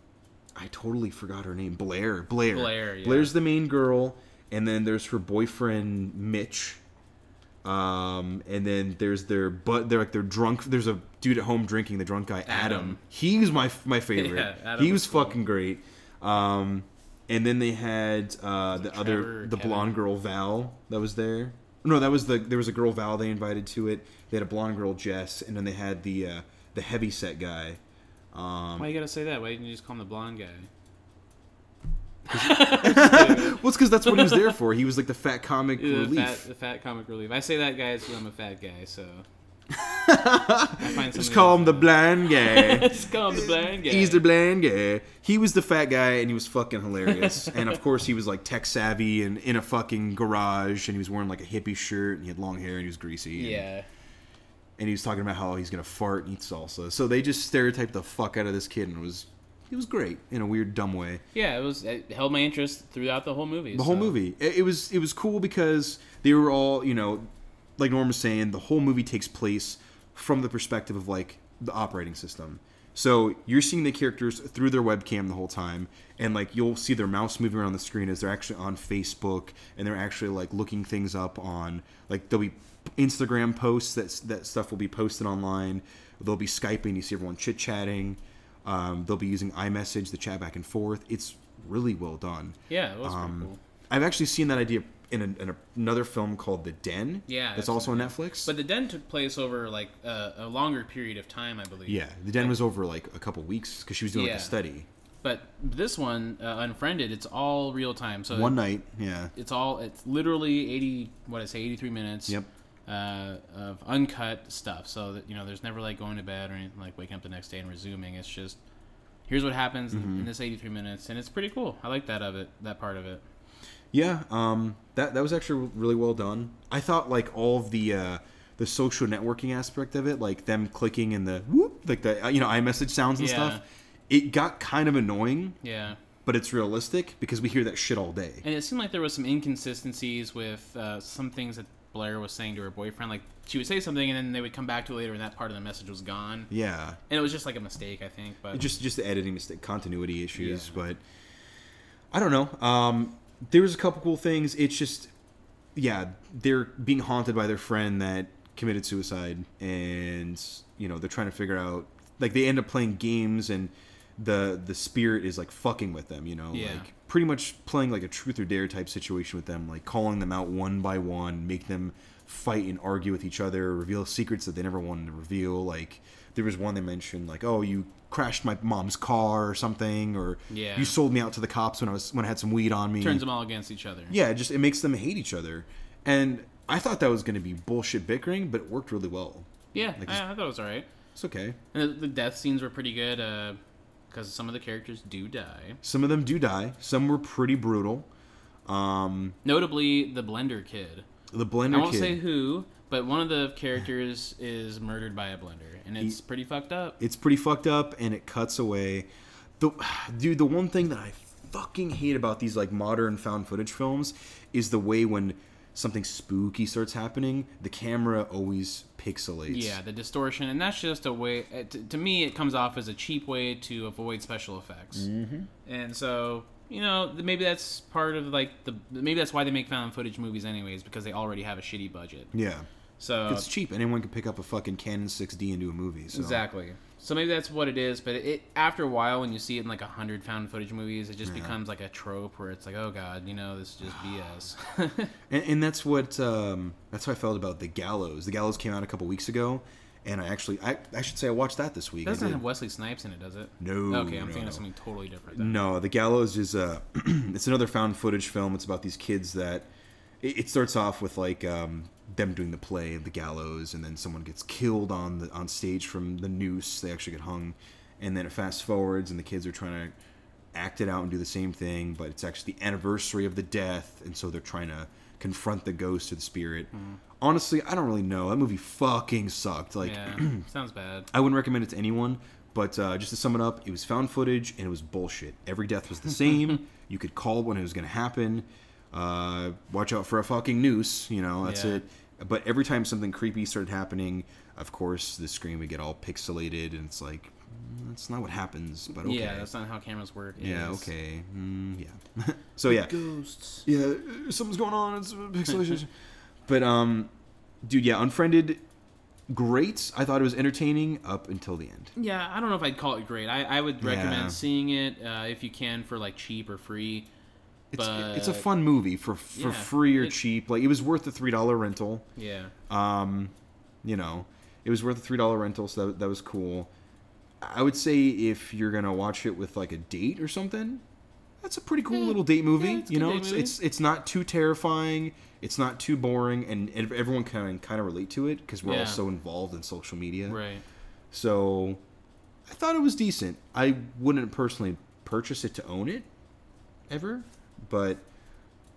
S2: I totally forgot her name. Blair. Blair.
S3: Blair, yeah.
S2: Blair's the main girl, and then there's her boyfriend Mitch. Um, and then there's their but they're like they're drunk. There's a dude at home drinking. The drunk guy Adam.
S3: Adam.
S2: He's my my (laughs) favorite.
S3: Yeah, Adam
S2: he
S3: was
S2: was
S3: cool.
S2: fucking great. Um, and then they had uh, the other the
S3: Kevin?
S2: blonde girl Val that was there. No, that was the there was a girl Val they invited to it. They had a blonde girl Jess, and then they had the uh, the heavy set guy. Um,
S3: Why you gotta say that? Why didn't you just call him the blonde guy? (laughs)
S2: well, it's because that's what he was there for. He was like the fat comic (laughs)
S3: The
S2: relief.
S3: fat, the fat comic relief. I say that guy because I'm a fat guy, so. (laughs) I find
S2: Just call him the
S3: funny.
S2: blind guy.
S3: Just call him the blind guy.
S2: He's the blind guy. He was the fat guy, and he was fucking hilarious. and of course, he was like tech savvy and in a fucking garage, and he was wearing like a hippie shirt, and he had long hair, and he was greasy. and-
S3: Yeah.
S2: And he was talking about how he's gonna fart and eat salsa. So they just stereotyped the fuck out of this kid, and it was it was great in a weird dumb way.
S3: Yeah, it was. It held my interest throughout the whole movie.
S2: The whole movie, it, it was it was cool because they were all you know, like Norm was saying, the whole movie takes place from the perspective of like the operating system. So you're seeing the characters through their webcam the whole time, and like you'll see their mouse moving around the screen as they're actually on Facebook, and they're actually like looking things up on like they'll be Instagram posts that that stuff will be posted online. They'll be skyping. You see everyone chit chatting. Um, they'll be using iMessage to chat back and forth. It's really well done.
S3: Yeah, it was
S2: Um,
S3: pretty cool.
S2: I've actually seen that idea in, a, in another film called The Den.
S3: Yeah,
S2: that's also on Netflix.
S3: But the den took place over like uh, a longer period of time, I believe.
S2: yeah, The Den was over like a couple weeks because she was doing like a study.
S3: But this one, uh, Unfriended, it's all real time. So
S2: One night, yeah.
S3: it's all it's literally 80 what I say 83 minutes.
S2: Yep.
S3: Uh, of uncut stuff. So that you know, there's never like going to bed or anything like waking up the next day and resuming. It's just here's what happens in-
S2: Mm-hmm.
S3: in this 83 minutes, and it's pretty cool. I like that of it, that part of it.
S2: Yeah, um, that that was actually really well done. I thought like all of the uh, the social networking aspect of it, like them clicking and the whoop, like the uh, you know iMessage sounds and
S3: Yeah.
S2: stuff, it got kind of annoying.
S3: Yeah.
S2: But it's realistic because we hear that shit all day.
S3: And it seemed like there was some inconsistencies with uh, some things that Blair was saying to her boyfriend. Like she would say something, and then they would come back to it later, and that part of the message was gone.
S2: Yeah,
S3: And it was just like a mistake, I think. But
S2: just just the editing mistake, continuity issues.
S3: Yeah.
S2: But I don't know. Um, there was a couple cool things. It's just yeah, they're being haunted by their friend that committed suicide, and you know they're trying to figure out. Like they end up playing games, and the the spirit is like fucking with them. You know,
S3: Yeah.
S2: like pretty much playing like a truth or dare type situation with them, like calling them out one by one, make them fight and argue with each other, reveal secrets that they never wanted to reveal. Like there was one they mentioned, like, "Oh, you crashed my mom's car or something," or
S3: Yeah.
S2: "You sold me out to the cops when I was when I had some weed on me."
S3: turns them all against each other.
S2: yeah, it just it makes them hate each other, and I thought that was going to be bullshit bickering, but it worked really well.
S3: Yeah,
S2: Like,
S3: I, I thought it was all right.
S2: It's okay.
S3: And the, the death scenes were pretty good uh, because some of the characters do die.
S2: Some of them do die. Some were pretty brutal. Um,
S3: Notably, the Blender kid.
S2: the blender
S3: I won't
S2: kid.
S3: say who, but one of the characters is murdered by a blender, and it's
S2: He-
S3: pretty fucked up.
S2: it's pretty fucked up and it cuts away the (sighs) dude the one thing that i fucking hate about these like modern found footage films is the way when something spooky starts happening the camera always pixelates
S3: Yeah, the distortion, and that's just a way. To, to me, it comes off as a cheap way to avoid special effects. Mm-hmm. And so, you know, maybe that's part of like the maybe that's why they make found footage movies anyways because they already have a shitty budget.
S2: yeah
S3: So
S2: it's cheap anyone can pick up a fucking canon 6d and do a movie so.
S3: exactly. So maybe that's what it is. But it after a while, when you see it in like a hundred found footage movies, it just becomes like a trope where it's like, oh god, you know, this is just BS. (sighs)
S2: and, and that's what um, that's how i felt about the gallows the gallows came out a couple weeks ago and i actually i, I should say i watched that this week I
S3: doesn't have Wesley Snipes in it, does it?
S2: No,
S3: Okay, I'm
S2: no,
S3: thinking
S2: no.
S3: of something totally different. Then.
S2: No, The Gallows is uh (clears throat) it's another found footage film. It's about these kids that it, it starts off with like um, them doing the play of The Gallows, and then someone gets killed on the on stage from the noose. They actually get hung, and then it fast forwards, and the kids are trying to act it out and do the same thing, but it's actually the anniversary of the death, and so they're trying to confront the ghost or the spirit. Honestly, I don't really know. That movie fucking sucked. Like.
S3: yeah, (clears throat) sounds bad.
S2: I wouldn't recommend it to anyone, but uh, just to sum it up, it was found footage and it was bullshit. Every death was the (laughs) same. you could call when it was going to happen. Uh, watch out for a fucking noose, you know, that's
S3: Yeah.
S2: it. But every time something creepy started happening, of course, the screen would get all pixelated, and it's like, mm, that's not what happens, but okay.
S3: Yeah, that's not how cameras work.
S2: Yeah,
S3: It's
S2: okay. Mm, yeah. (laughs) so, yeah
S3: Ghosts.
S2: yeah, uh, something's going on. It's uh, pixelation. (laughs) but um, dude, yeah, Unfriended, great. I thought it was entertaining up until the end.
S3: Yeah, I don't know if I'd call it great. I, I would recommend
S2: Yeah.
S3: seeing it uh, if you can for like cheap or free.
S2: It's
S3: But-
S2: it's a fun movie for for
S3: Yeah,
S2: free or
S3: it-
S2: cheap. Like it was worth the three dollar rental.
S3: Yeah.
S2: Um, you know, it was worth the three dollar rental, so that that was cool. I would say if you're gonna watch it with like a date or something, that's a pretty cool
S3: Yeah.
S2: little date movie.
S3: Yeah,
S2: you know, it's,
S3: movie.
S2: it's it's not too terrifying. It's not too boring, and everyone can kind of relate to it because we're all so involved in social media.
S3: Right.
S2: So, I thought it was decent. I wouldn't personally purchase it to own it, ever, but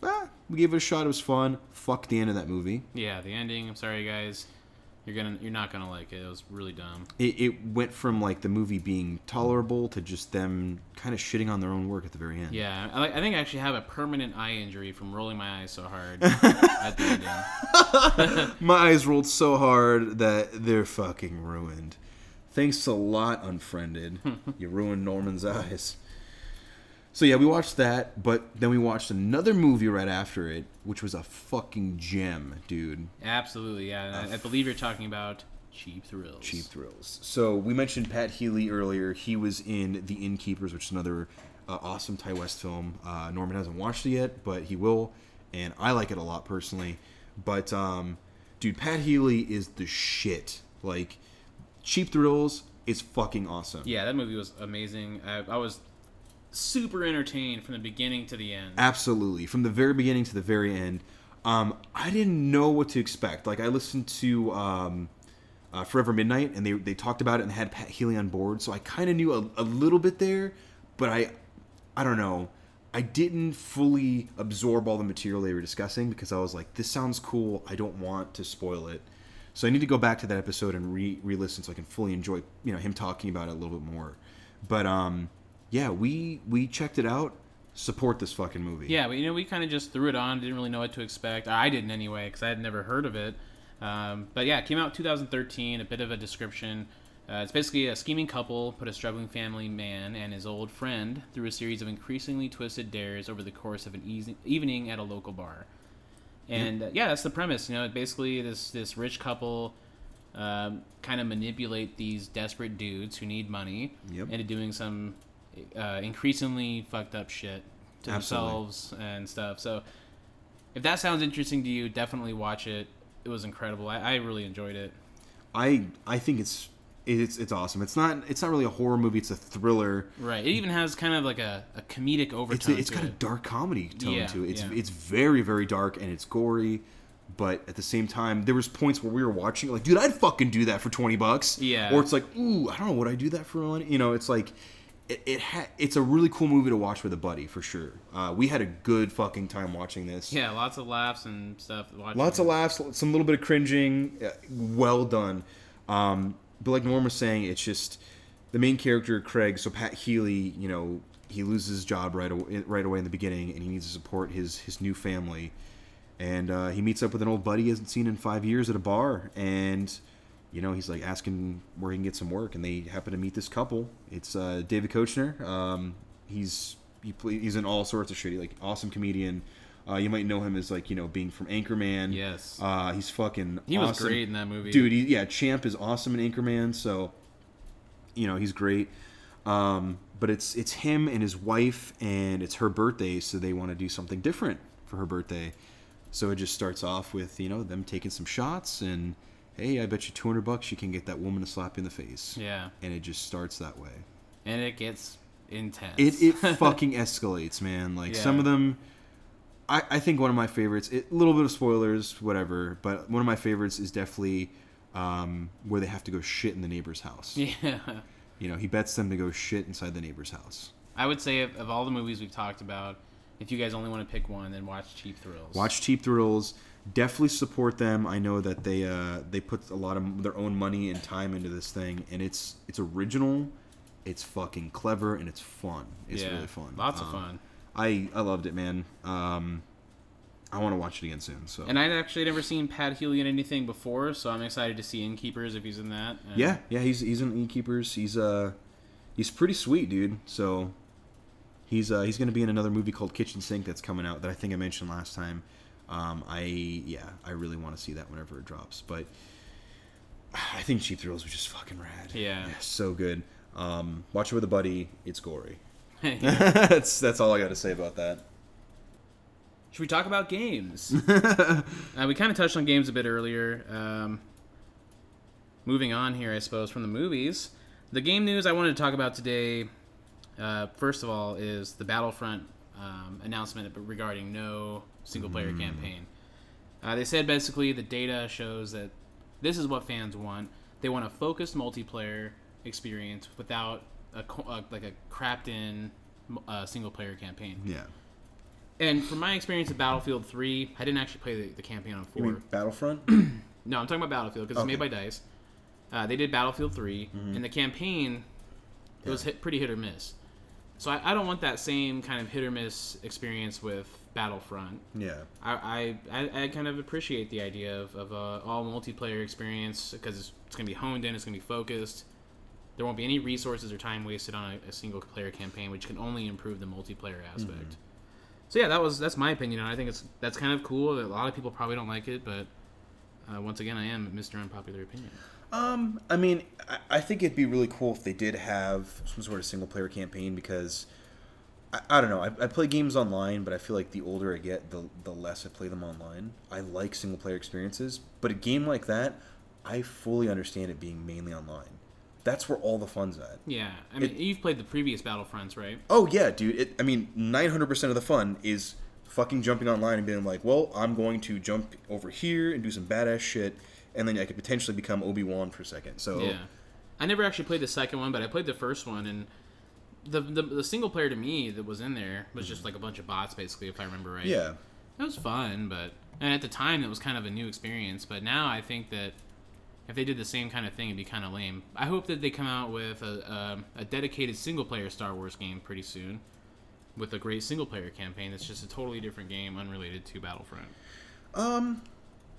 S2: ah, we gave it a shot. It was fun. Fuck the end of that movie.
S3: Yeah, the ending. I'm sorry, guys. You're gonna you're not gonna like it. It was really dumb.
S2: It, it went from like the movie being tolerable to just them kind of shitting on their own work at the very end.
S3: Yeah, I, I think I actually have a permanent eye injury from rolling my eyes so hard (laughs) at the ending. (laughs)
S2: My eyes rolled so hard that they're fucking ruined. Thanks a lot, Unfriended. (laughs) you ruined Norman's eyes. So yeah, we watched that, but then we watched another movie right after it, which was a fucking gem, dude.
S3: Absolutely, yeah. I believe you're talking about Cheap Thrills.
S2: Cheap Thrills. So we mentioned Pat Healy earlier. He was in The Innkeepers, which is another uh, awesome Ti West film. Uh, Norman hasn't watched it yet, but he will, and I like it a lot personally. But um, dude, Pat Healy is the shit. Like Cheap Thrills is fucking awesome.
S3: Yeah, that movie was amazing. I, I was super entertained from the beginning to the end.
S2: Absolutely, from the very beginning to the very end. Um, I didn't know what to expect. Like I listened to um, uh, Forever Midnight, and they they talked about it and had Pat Healy on board, so I kind of knew a, a little bit there, but I I don't know. I didn't fully absorb all the material they were discussing because I was like, this sounds cool. I don't want to spoil it. So I need to go back to that episode and re re listen so I can fully enjoy you know him talking about it a little bit more. But um, yeah, we we checked it out. Support this fucking movie.
S3: Yeah, but you know, we kind of just threw it on. Didn't really know what to expect. I didn't anyway, because I had never heard of it. Um, but yeah, it came out 2013. A bit of a description. Uh, it's basically a scheming couple put a struggling family man and his old friend through a series of increasingly twisted dares over the course of an easy, evening at a local bar. And uh, yeah, that's the premise. You know, basically this this rich couple um, kind of manipulate these desperate dudes who need money
S2: Yep.
S3: into doing some uh, increasingly fucked up shit to
S2: Absolutely.
S3: themselves and stuff. So if that sounds interesting to you, definitely watch it. It was incredible. I, I really enjoyed it.
S2: I I think it's it's it's awesome. It's not it's not really a horror movie. It's a thriller.
S3: Right. It even has kind of like a, a comedic
S2: It's
S3: overtone.
S2: a, it's got a dark comedy tone
S3: Yeah,
S2: to it. It's
S3: yeah.
S2: it's very very dark and it's gory, but at the same time, there was points where we were watching like, dude, I'd fucking do that for twenty bucks.
S3: Yeah.
S2: Or it's like, ooh, I don't know, would I do that for money? You know, it's like. It, it ha- it's a really cool movie to watch with a buddy for sure. Uh, we had a good fucking time watching this.
S3: Yeah, lots of laughs and stuff. watching
S2: Lots
S3: it.
S2: of laughs, some little bit of cringing. uh, Well done. Um, but like Norm was saying, it's just the main character Craig. So Pat Healy, you know, he loses his job right away, right away in the beginning, and he needs to support his his new family. And uh, he meets up with an old buddy he hasn't seen in five years at a bar, and you know he's like asking where he can get some work, and they happen to meet this couple. It's uh, David Koechner. Um, he's he play, he's in all sorts of shit. He, like awesome comedian. Uh, you might know him as like you know being from Anchorman.
S3: Yes.
S2: Uh, he's fucking.
S3: He was
S2: awesome.
S3: great in that movie.
S2: dude. He, yeah, Champ is awesome in Anchorman. So, you know, he's great. Um, but it's it's him and his wife, and it's her birthday, so they want to do something different for her birthday. So it just starts off with you know them taking some shots, and hey, I bet you two hundred bucks you can get that woman to slap you in the face.
S3: Yeah.
S2: And it just starts that way.
S3: And it gets intense.
S2: It it (laughs) fucking escalates, man. Like some of them, I I think one of my favorites. A little bit of spoilers, whatever. But one of my favorites is definitely um, where they have to go shit in the neighbor's house.
S3: yeah.
S2: You know, he bets them to go shit inside the neighbor's house.
S3: I would say of, of all the movies we've talked about, if you guys only want to pick one, then watch Cheap Thrills.
S2: Watch Cheap Thrills. Definitely support them. I know that they uh, they put a lot of their own money and time into this thing, and it's it's original, it's fucking clever, and it's fun. It's
S3: yeah.
S2: really fun.
S3: Lots of
S2: Um,
S3: fun.
S2: I I loved it, man. Um, I want to watch it again soon. So
S3: And I'd actually never seen Pat Healy in anything before, so I'm excited to see Innkeepers if he's in that. And
S2: yeah, yeah, he's he's in Innkeepers. He's uh he's pretty sweet, dude. So he's uh he's gonna be in another movie called Kitchen Sink that's coming out that I think I mentioned last time. Um, I yeah, I really want to see that whenever it drops. But I think Cheap Thrills was just fucking rad.
S3: Yeah.
S2: so good. Um, watch it with a buddy. It's gory. (laughs) (laughs) That's that's all I got to say about that.
S3: Should we talk about games? (laughs) uh, we kind of touched on games a bit earlier. Um, moving on here, I suppose, from the movies. The game news I wanted to talk about today, uh, first of all, is the Battlefront um, announcement regarding no single player campaign. Uh, they said basically the data shows that this is what fans want. They want a focused multiplayer experience without a, co- uh, like a crapped in uh, single player campaign.
S2: Yeah.
S3: And from my experience at Battlefield 3, I didn't actually play the, the campaign on 4.
S2: You mean Battlefront? (clears throat)
S3: No, I'm talking about Battlefield because
S2: Okay.
S3: it's made by DICE. Uh, they did Battlefield 3, and the campaign, it was hit, pretty hit or miss. So I, I don't want that same kind of hit or miss experience with Battlefront.
S2: yeah.
S3: I, I, I, kind of appreciate the idea of, of a all multiplayer experience because it's, it's going to be honed in, it's going to be focused. There won't be any resources or time wasted on a, a single player campaign, which can only improve the multiplayer aspect. So yeah, that was that's my opinion. and I think it's that's kind of cool. A lot of people probably don't like it, but uh, once again, I am Mr. Unpopular Opinion.
S2: Um, I mean, I, I think it'd be really cool if they did have some sort of single player campaign because I, I don't know. I, I play games online, but I feel like the older I get, the the less I play them online. I like single player experiences, but a game like that, I fully understand it being mainly online. That's where all the fun's at.
S3: Yeah, I mean,
S2: It-
S3: you've played the previous Battlefronts, right?
S2: Oh yeah, dude. It, I mean, nine hundred percent of the fun is fucking jumping online and being like, well, I'm going to jump over here and do some badass shit, and then I could potentially become Obi Wan for a second. So
S3: Yeah, I never actually played the second one, but I played the first one, and the the, the single player to me that was in there was just like a bunch of bots, basically, if I remember right.
S2: yeah,
S3: it was fun, but and at the time it was kind of a new experience. But now I think that if they did the same kind of thing, it'd be kind of lame. I hope that they come out with a, um a dedicated single player Star Wars game pretty soon, with a great single player campaign that's just a totally different game, unrelated to Battlefront.
S2: Um,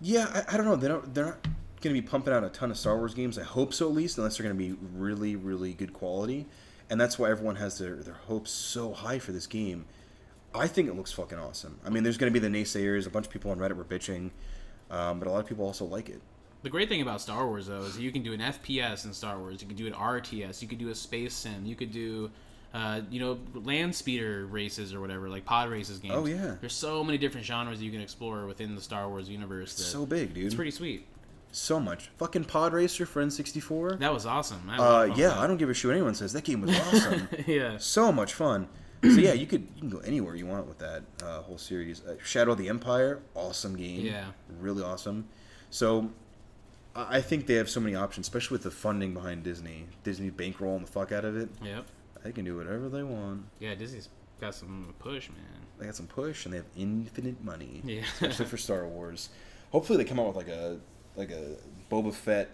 S2: yeah, I, I don't know. They don't. They're not going to be pumping out a ton of Star Wars games. I hope so, at least, unless they're going to be really, really good quality. And that's why everyone has their their hopes so high for this game. I think it looks fucking awesome. I mean, there's going to be the naysayers. A bunch of people on Reddit were bitching, um, but a lot of people also like it.
S3: The great thing about Star Wars, though, is you can do an FPS in Star Wars. You can do an RTS. You could do a space sim. You could do, uh, you know, land speeder races or whatever, like pod races games.
S2: Oh, yeah.
S3: There's so many different genres you can explore within the Star Wars universe. That
S2: So big, dude.
S3: It's pretty sweet.
S2: So much. Fucking Pod Racer for N64.
S3: That was awesome. I
S2: Uh, yeah,
S3: that.
S2: I don't give a shit what anyone says. That game was awesome. (laughs)
S3: yeah.
S2: so much fun. So yeah, you could you can go anywhere you want with that uh, whole series. Uh, Shadow of the Empire, awesome game.
S3: Yeah.
S2: really awesome. So I I think they have so many options, especially with the funding behind Disney. Disney bankrolling the fuck out of it.
S3: Yep.
S2: They can do whatever they want.
S3: Yeah, Disney's got some push, man.
S2: They got some push and they have infinite money.
S3: Yeah.
S2: especially for Star Wars. Hopefully they come out with like a like a Boba Fett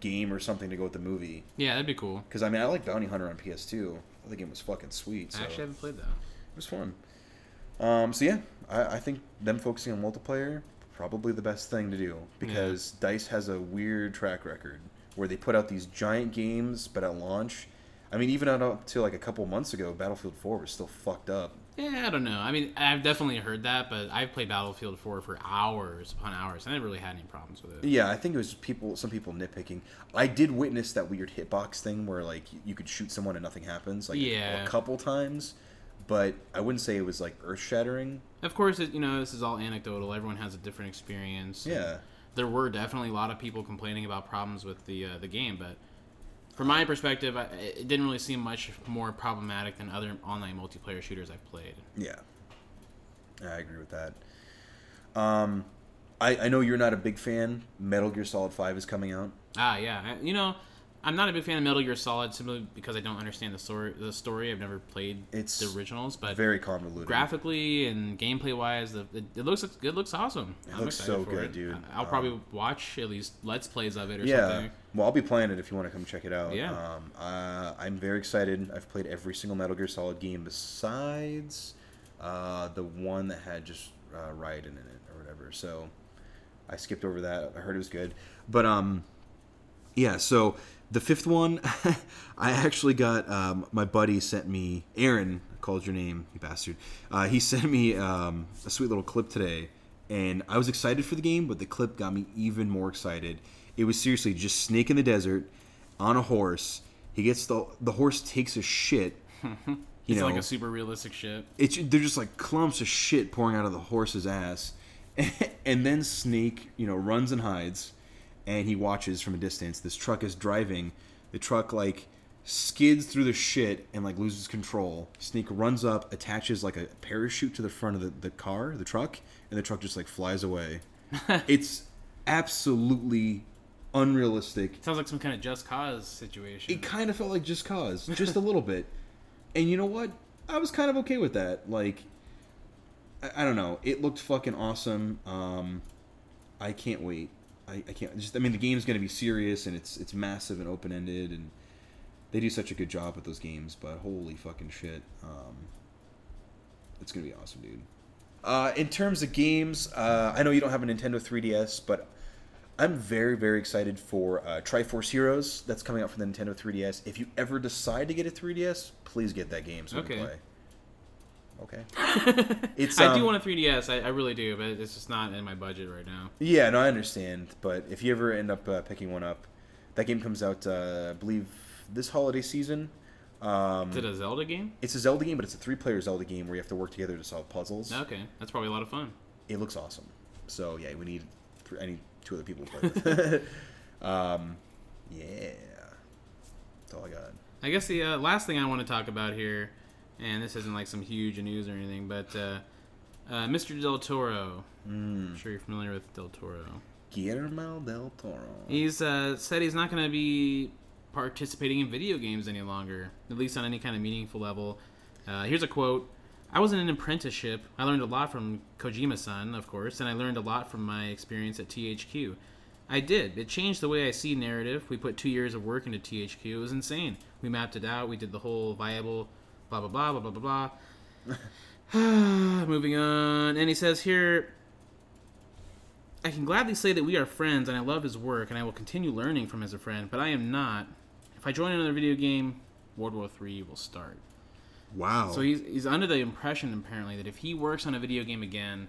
S2: game or something to go with the movie.
S3: Yeah, that'd be cool.
S2: Because I mean, I like Bounty Hunter on PS2. I game was fucking sweet. So.
S3: I actually haven't played that.
S2: It was fun. Um, so yeah, I, I think them focusing on multiplayer probably the best thing to do because Dice has a weird track record where they put out these giant games, but at launch, I mean, even up to like a couple months ago, Battlefield 4 was still fucked up.
S3: Yeah, I don't know. I mean, I've definitely heard that, but I've played Battlefield 4 for hours upon hours. and I never really had any problems with it.
S2: Yeah, I think it was people, some people nitpicking. I did witness that weird hitbox thing where like you could shoot someone and nothing happens, like
S3: Yeah.
S2: a couple times, but I wouldn't say it was like earth shattering.
S3: Of course, it, you know, this is all anecdotal. Everyone has a different experience.
S2: Yeah.
S3: There were definitely a lot of people complaining about problems with the uh, the game, but from my perspective, I, it didn't really seem much more problematic than other online multiplayer shooters I've played.
S2: Yeah, I agree with that. Um, I, I know you're not a big fan. Metal Gear Solid Five is coming out.
S3: Ah, yeah. I- You know, I'm not a big fan of Metal Gear Solid simply because I don't understand the story. The story. I've never played
S2: It's
S3: the originals, but
S2: Very convoluted.
S3: graphically and gameplay wise, the, it, it looks it looks awesome.
S2: It
S3: I'm
S2: looks so good,
S3: it.
S2: dude.
S3: I'll
S2: Um,
S3: probably watch at least let's plays of it or
S2: yeah.
S3: something.
S2: Well, I'll be playing it if you want to come check it out.
S3: Yeah.
S2: Um, uh, I'm very excited. I've played every single Metal Gear Solid game besides uh, the one that had just uh, Raiden in it or whatever. So I skipped over that. I heard it was good, but um, yeah. So the fifth one, (laughs) I actually got um, my buddy sent me. Aaron called your name, you bastard. Uh, he (laughs) sent me um, a sweet little clip today, and I was excited for the game, but the clip got me even more excited. It was seriously just Snake in the desert on a horse. He gets the the horse takes a shit. (laughs) You
S3: It's
S2: know,
S3: like a super realistic shit.
S2: it's they're just like clumps of shit pouring out of the horse's ass, (laughs) and then Snake, you know, runs and hides, and he watches from a distance. This truck is driving. The truck like skids through the shit and like loses control. Snake runs up, attaches like a parachute to the front of the, the car, the truck, and the truck just like flies away. (laughs) it's absolutely unrealistic.
S3: Sounds like some kind of just cause situation.
S2: It kind of felt like just cause, (laughs) just a little bit. And you know what? I was kind of okay with that. Like, I, I don't know. It looked fucking awesome. Um, I can't wait. I, I can't. Just I mean, the game's gonna be serious and it's it's massive and open ended and they do such a good job with those games. But holy fucking shit, um, it's gonna be awesome, dude. Uh, in terms of games, uh, I know you don't have a Nintendo 3DS, but I'm very, very excited for uh, Triforce Heroes that's coming out for the Nintendo 3DS. If you ever decide to get a 3DS, please get that game so we
S3: Okay.
S2: can play. Okay. (laughs) It's,
S3: I do
S2: um,
S3: want a 3DS. I, I really do, but it's just not in my budget right now.
S2: Yeah, no, I understand. But if you ever end up uh, picking one up, that game comes out, uh, I believe, this holiday season. Um,
S3: Is it a Zelda game?
S2: it's a Zelda game, but it's a three-player Zelda game where you have to work together to solve puzzles.
S3: Okay, that's probably a lot of fun.
S2: It looks awesome. So yeah, we need th- any two other people to play with. (laughs) um, yeah, that's all I got.
S3: I guess the uh, last thing I want to talk about here, and this isn't like some huge news or anything, but uh, Uh, Mr. Del Toro.
S2: Mm.
S3: I'm sure you're familiar with Del Toro.
S2: Guillermo del Toro.
S3: He's uh, said he's not going to be participating in video games any longer, at least on any kind of meaningful level. Uh, here's a quote I was in an apprenticeship. I learned a lot from Kojima san, of course, and I learned a lot from my experience at THQ. I did. It changed the way I see narrative. We put two years of work into THQ. It was insane. We mapped it out. We did the whole viable blah, blah, blah, blah, blah, blah, blah. (laughs) (sighs) Moving on. And he says here I can gladly say that we are friends and I love his work and I will continue learning from him as a friend, but I am not. If I join another video game, World War III will start.
S2: Wow.
S3: So he's, he's under the impression, apparently, that if he works on a video game again,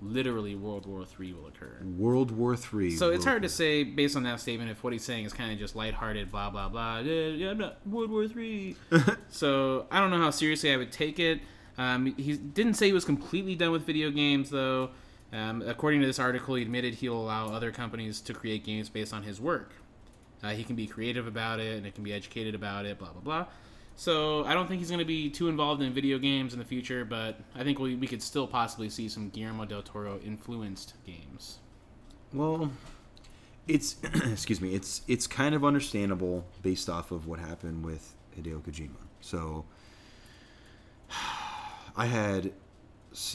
S3: literally World War III will occur.
S2: World War III.
S3: So it's hard to say, based on that statement, if what he's saying is kind of just lighthearted, blah, blah, blah. Yeah, yeah I'm not World War III. (laughs) so I don't know how seriously I would take it. Um, he didn't say he was completely done with video games, though. Um, according to this article, he admitted he'll allow other companies to create games based on his work. Uh, he can be creative about it, and it can be educated about it, blah, blah, blah. So I don't think he's going to be too involved in video games in the future, but I think we, we could still possibly see some Guillermo del Toro influenced games.
S2: Well, it's (clears throat) excuse me. It's it's kind of understandable based off of what happened with Hideo Kojima. So (sighs) I had,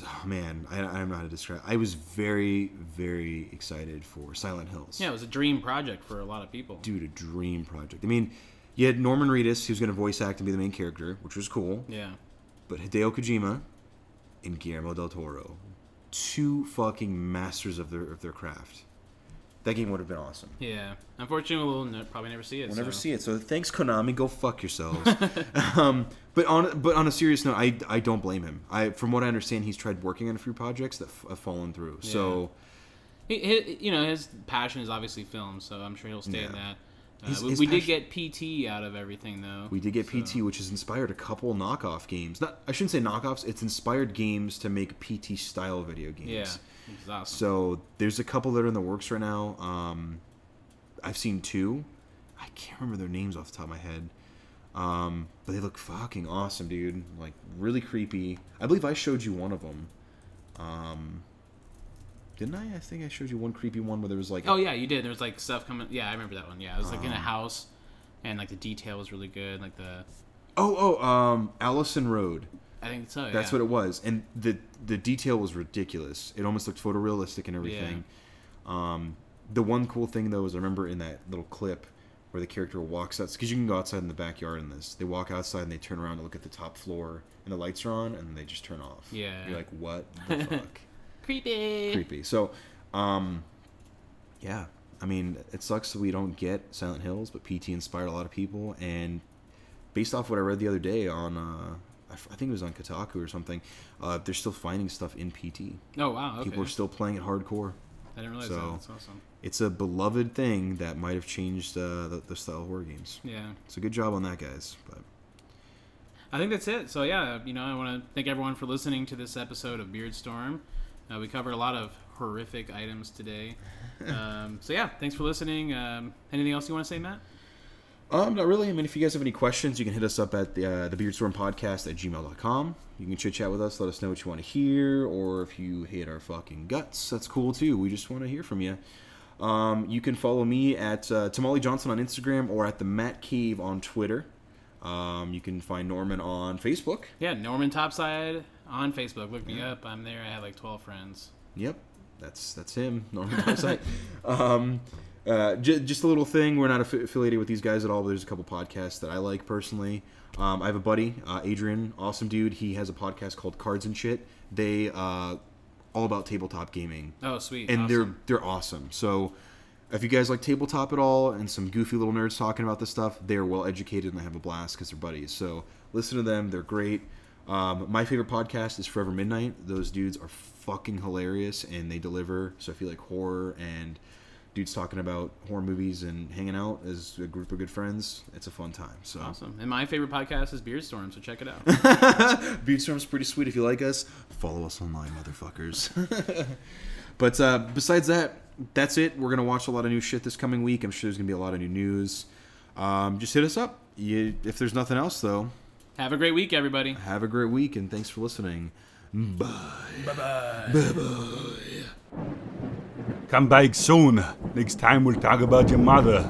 S2: oh man, I, I don't know how to describe. I was very very excited for Silent Hills.
S3: Yeah, it was a dream project for a lot of people.
S2: dude, a dream project. I mean, you had Norman Reedus, who's going to voice act and be the main character, which was cool.
S3: Yeah.
S2: But Hideo Kojima and Guillermo del Toro, two fucking masters of their of their craft. That game would have been awesome.
S3: Yeah. Unfortunately, we'll ne- probably never see it.
S2: We'll never see it. So thanks, Konami. Go fuck yourselves. (laughs) um, but on but on a serious note, I, I don't blame him. I from what I understand, he's tried working on a few projects that f- have fallen through. So
S3: He, he, you know, his passion is obviously film, so I'm sure he'll stay in that. Uh,
S2: His-
S3: we
S2: his
S3: we did get PT out of everything, though.
S2: we did get
S3: so-
S2: PT, which has inspired a couple knockoff games. Not I shouldn't say knockoffs. It's inspired games to make PT style video games.
S3: Yeah.
S2: So there's a couple that are in the works right now. Um, I've seen two. I can't remember their names off the top of my head. Um, but they look fucking awesome, dude. Like really creepy. I believe I showed you one of them. Um, didn't I? I think I showed you one creepy one where there was like
S3: oh yeah, you did. There was like stuff coming. Yeah, I remember that one. Yeah, it was like in
S2: Um,
S3: a house, and like the detail was really good. Like the,
S2: oh oh um Allison Road.
S3: I think so.
S2: That's
S3: yeah.
S2: what it was, and the the detail was ridiculous. It almost looked photorealistic and everything. Yeah. Um, the one cool thing though is I remember in that little clip where the character walks out because you can go outside in the backyard in this. They walk outside and they turn around to look at the top floor and the lights are on and they just turn off.
S3: Yeah.
S2: you're like, what the (laughs) fuck?
S3: Creepy.
S2: Creepy. So, um, yeah. I mean, it sucks that we don't get Silent Hills, but PT inspired a lot of people. And based off what I read the other day on, uh, I f- I think it was on Kotaku or something, uh, they're still finding stuff in PT.
S3: Oh wow. Okay.
S2: People are still playing it hardcore.
S3: I didn't realize
S2: so-
S3: that. That's awesome.
S2: It's a beloved thing that might have changed uh, the, the style of horror games.
S3: Yeah.
S2: So good job on that, guys. But
S3: I think that's it. So yeah, you know, I want to thank everyone for listening to this episode of Beardstorm. Uh, we covered a lot of horrific items today. (laughs) Um, so yeah, thanks for listening. Um, anything else you want to say, Matt?
S2: Um, not really. I mean, if you guys have any questions, you can hit us up at the, uh, the Beardstorm Podcast at gmail.com. You can chit chat with us, let us know what you want to hear, or if you hate our fucking guts, that's cool too. We just want to hear from you. Um, you can follow me at uh, Tamale Johnson on Instagram or at the Matt Cave on Twitter. Um, you can find Norman on Facebook.
S3: Yeah, Norman Topside on Facebook. Look me up. I'm there. I have like 12 friends.
S2: Yep, that's that's him. (laughs) Norman website. um, uh, j- just a little thing. We're not affi- affiliated with these guys at all, but there's a couple podcasts that I like personally. Um, I have a buddy, uh, Adrian, awesome dude. He has a podcast called Cards and Shit. They uh, all about tabletop gaming,
S3: Oh, sweet.
S2: and
S3: awesome.
S2: they're they're awesome. So. If you guys like tabletop at all and some goofy little nerds talking about this stuff, they're well educated and they have a blast because they're buddies. So listen to them; they're great. Um, my favorite podcast is Forever Midnight. Those dudes are fucking hilarious and they deliver. So if you like horror and dudes talking about horror movies and hanging out as a group of good friends, it's a fun time. So
S3: awesome. And my favorite podcast is Beardstorm, so check it out. (laughs)
S2: Beardstorm's pretty sweet. If you like us, follow us online, motherfuckers. (laughs) but uh, besides that, that's it. We're gonna watch a lot of new shit this coming week. I'm sure there's gonna be a lot of new news. Um, just hit us up. You, if there's nothing else, though,
S3: have a great week, everybody.
S2: Have a great week, and thanks for listening. Bye. Bye bye. Bye bye.
S1: Come back soon. Next time we'll talk about your mother.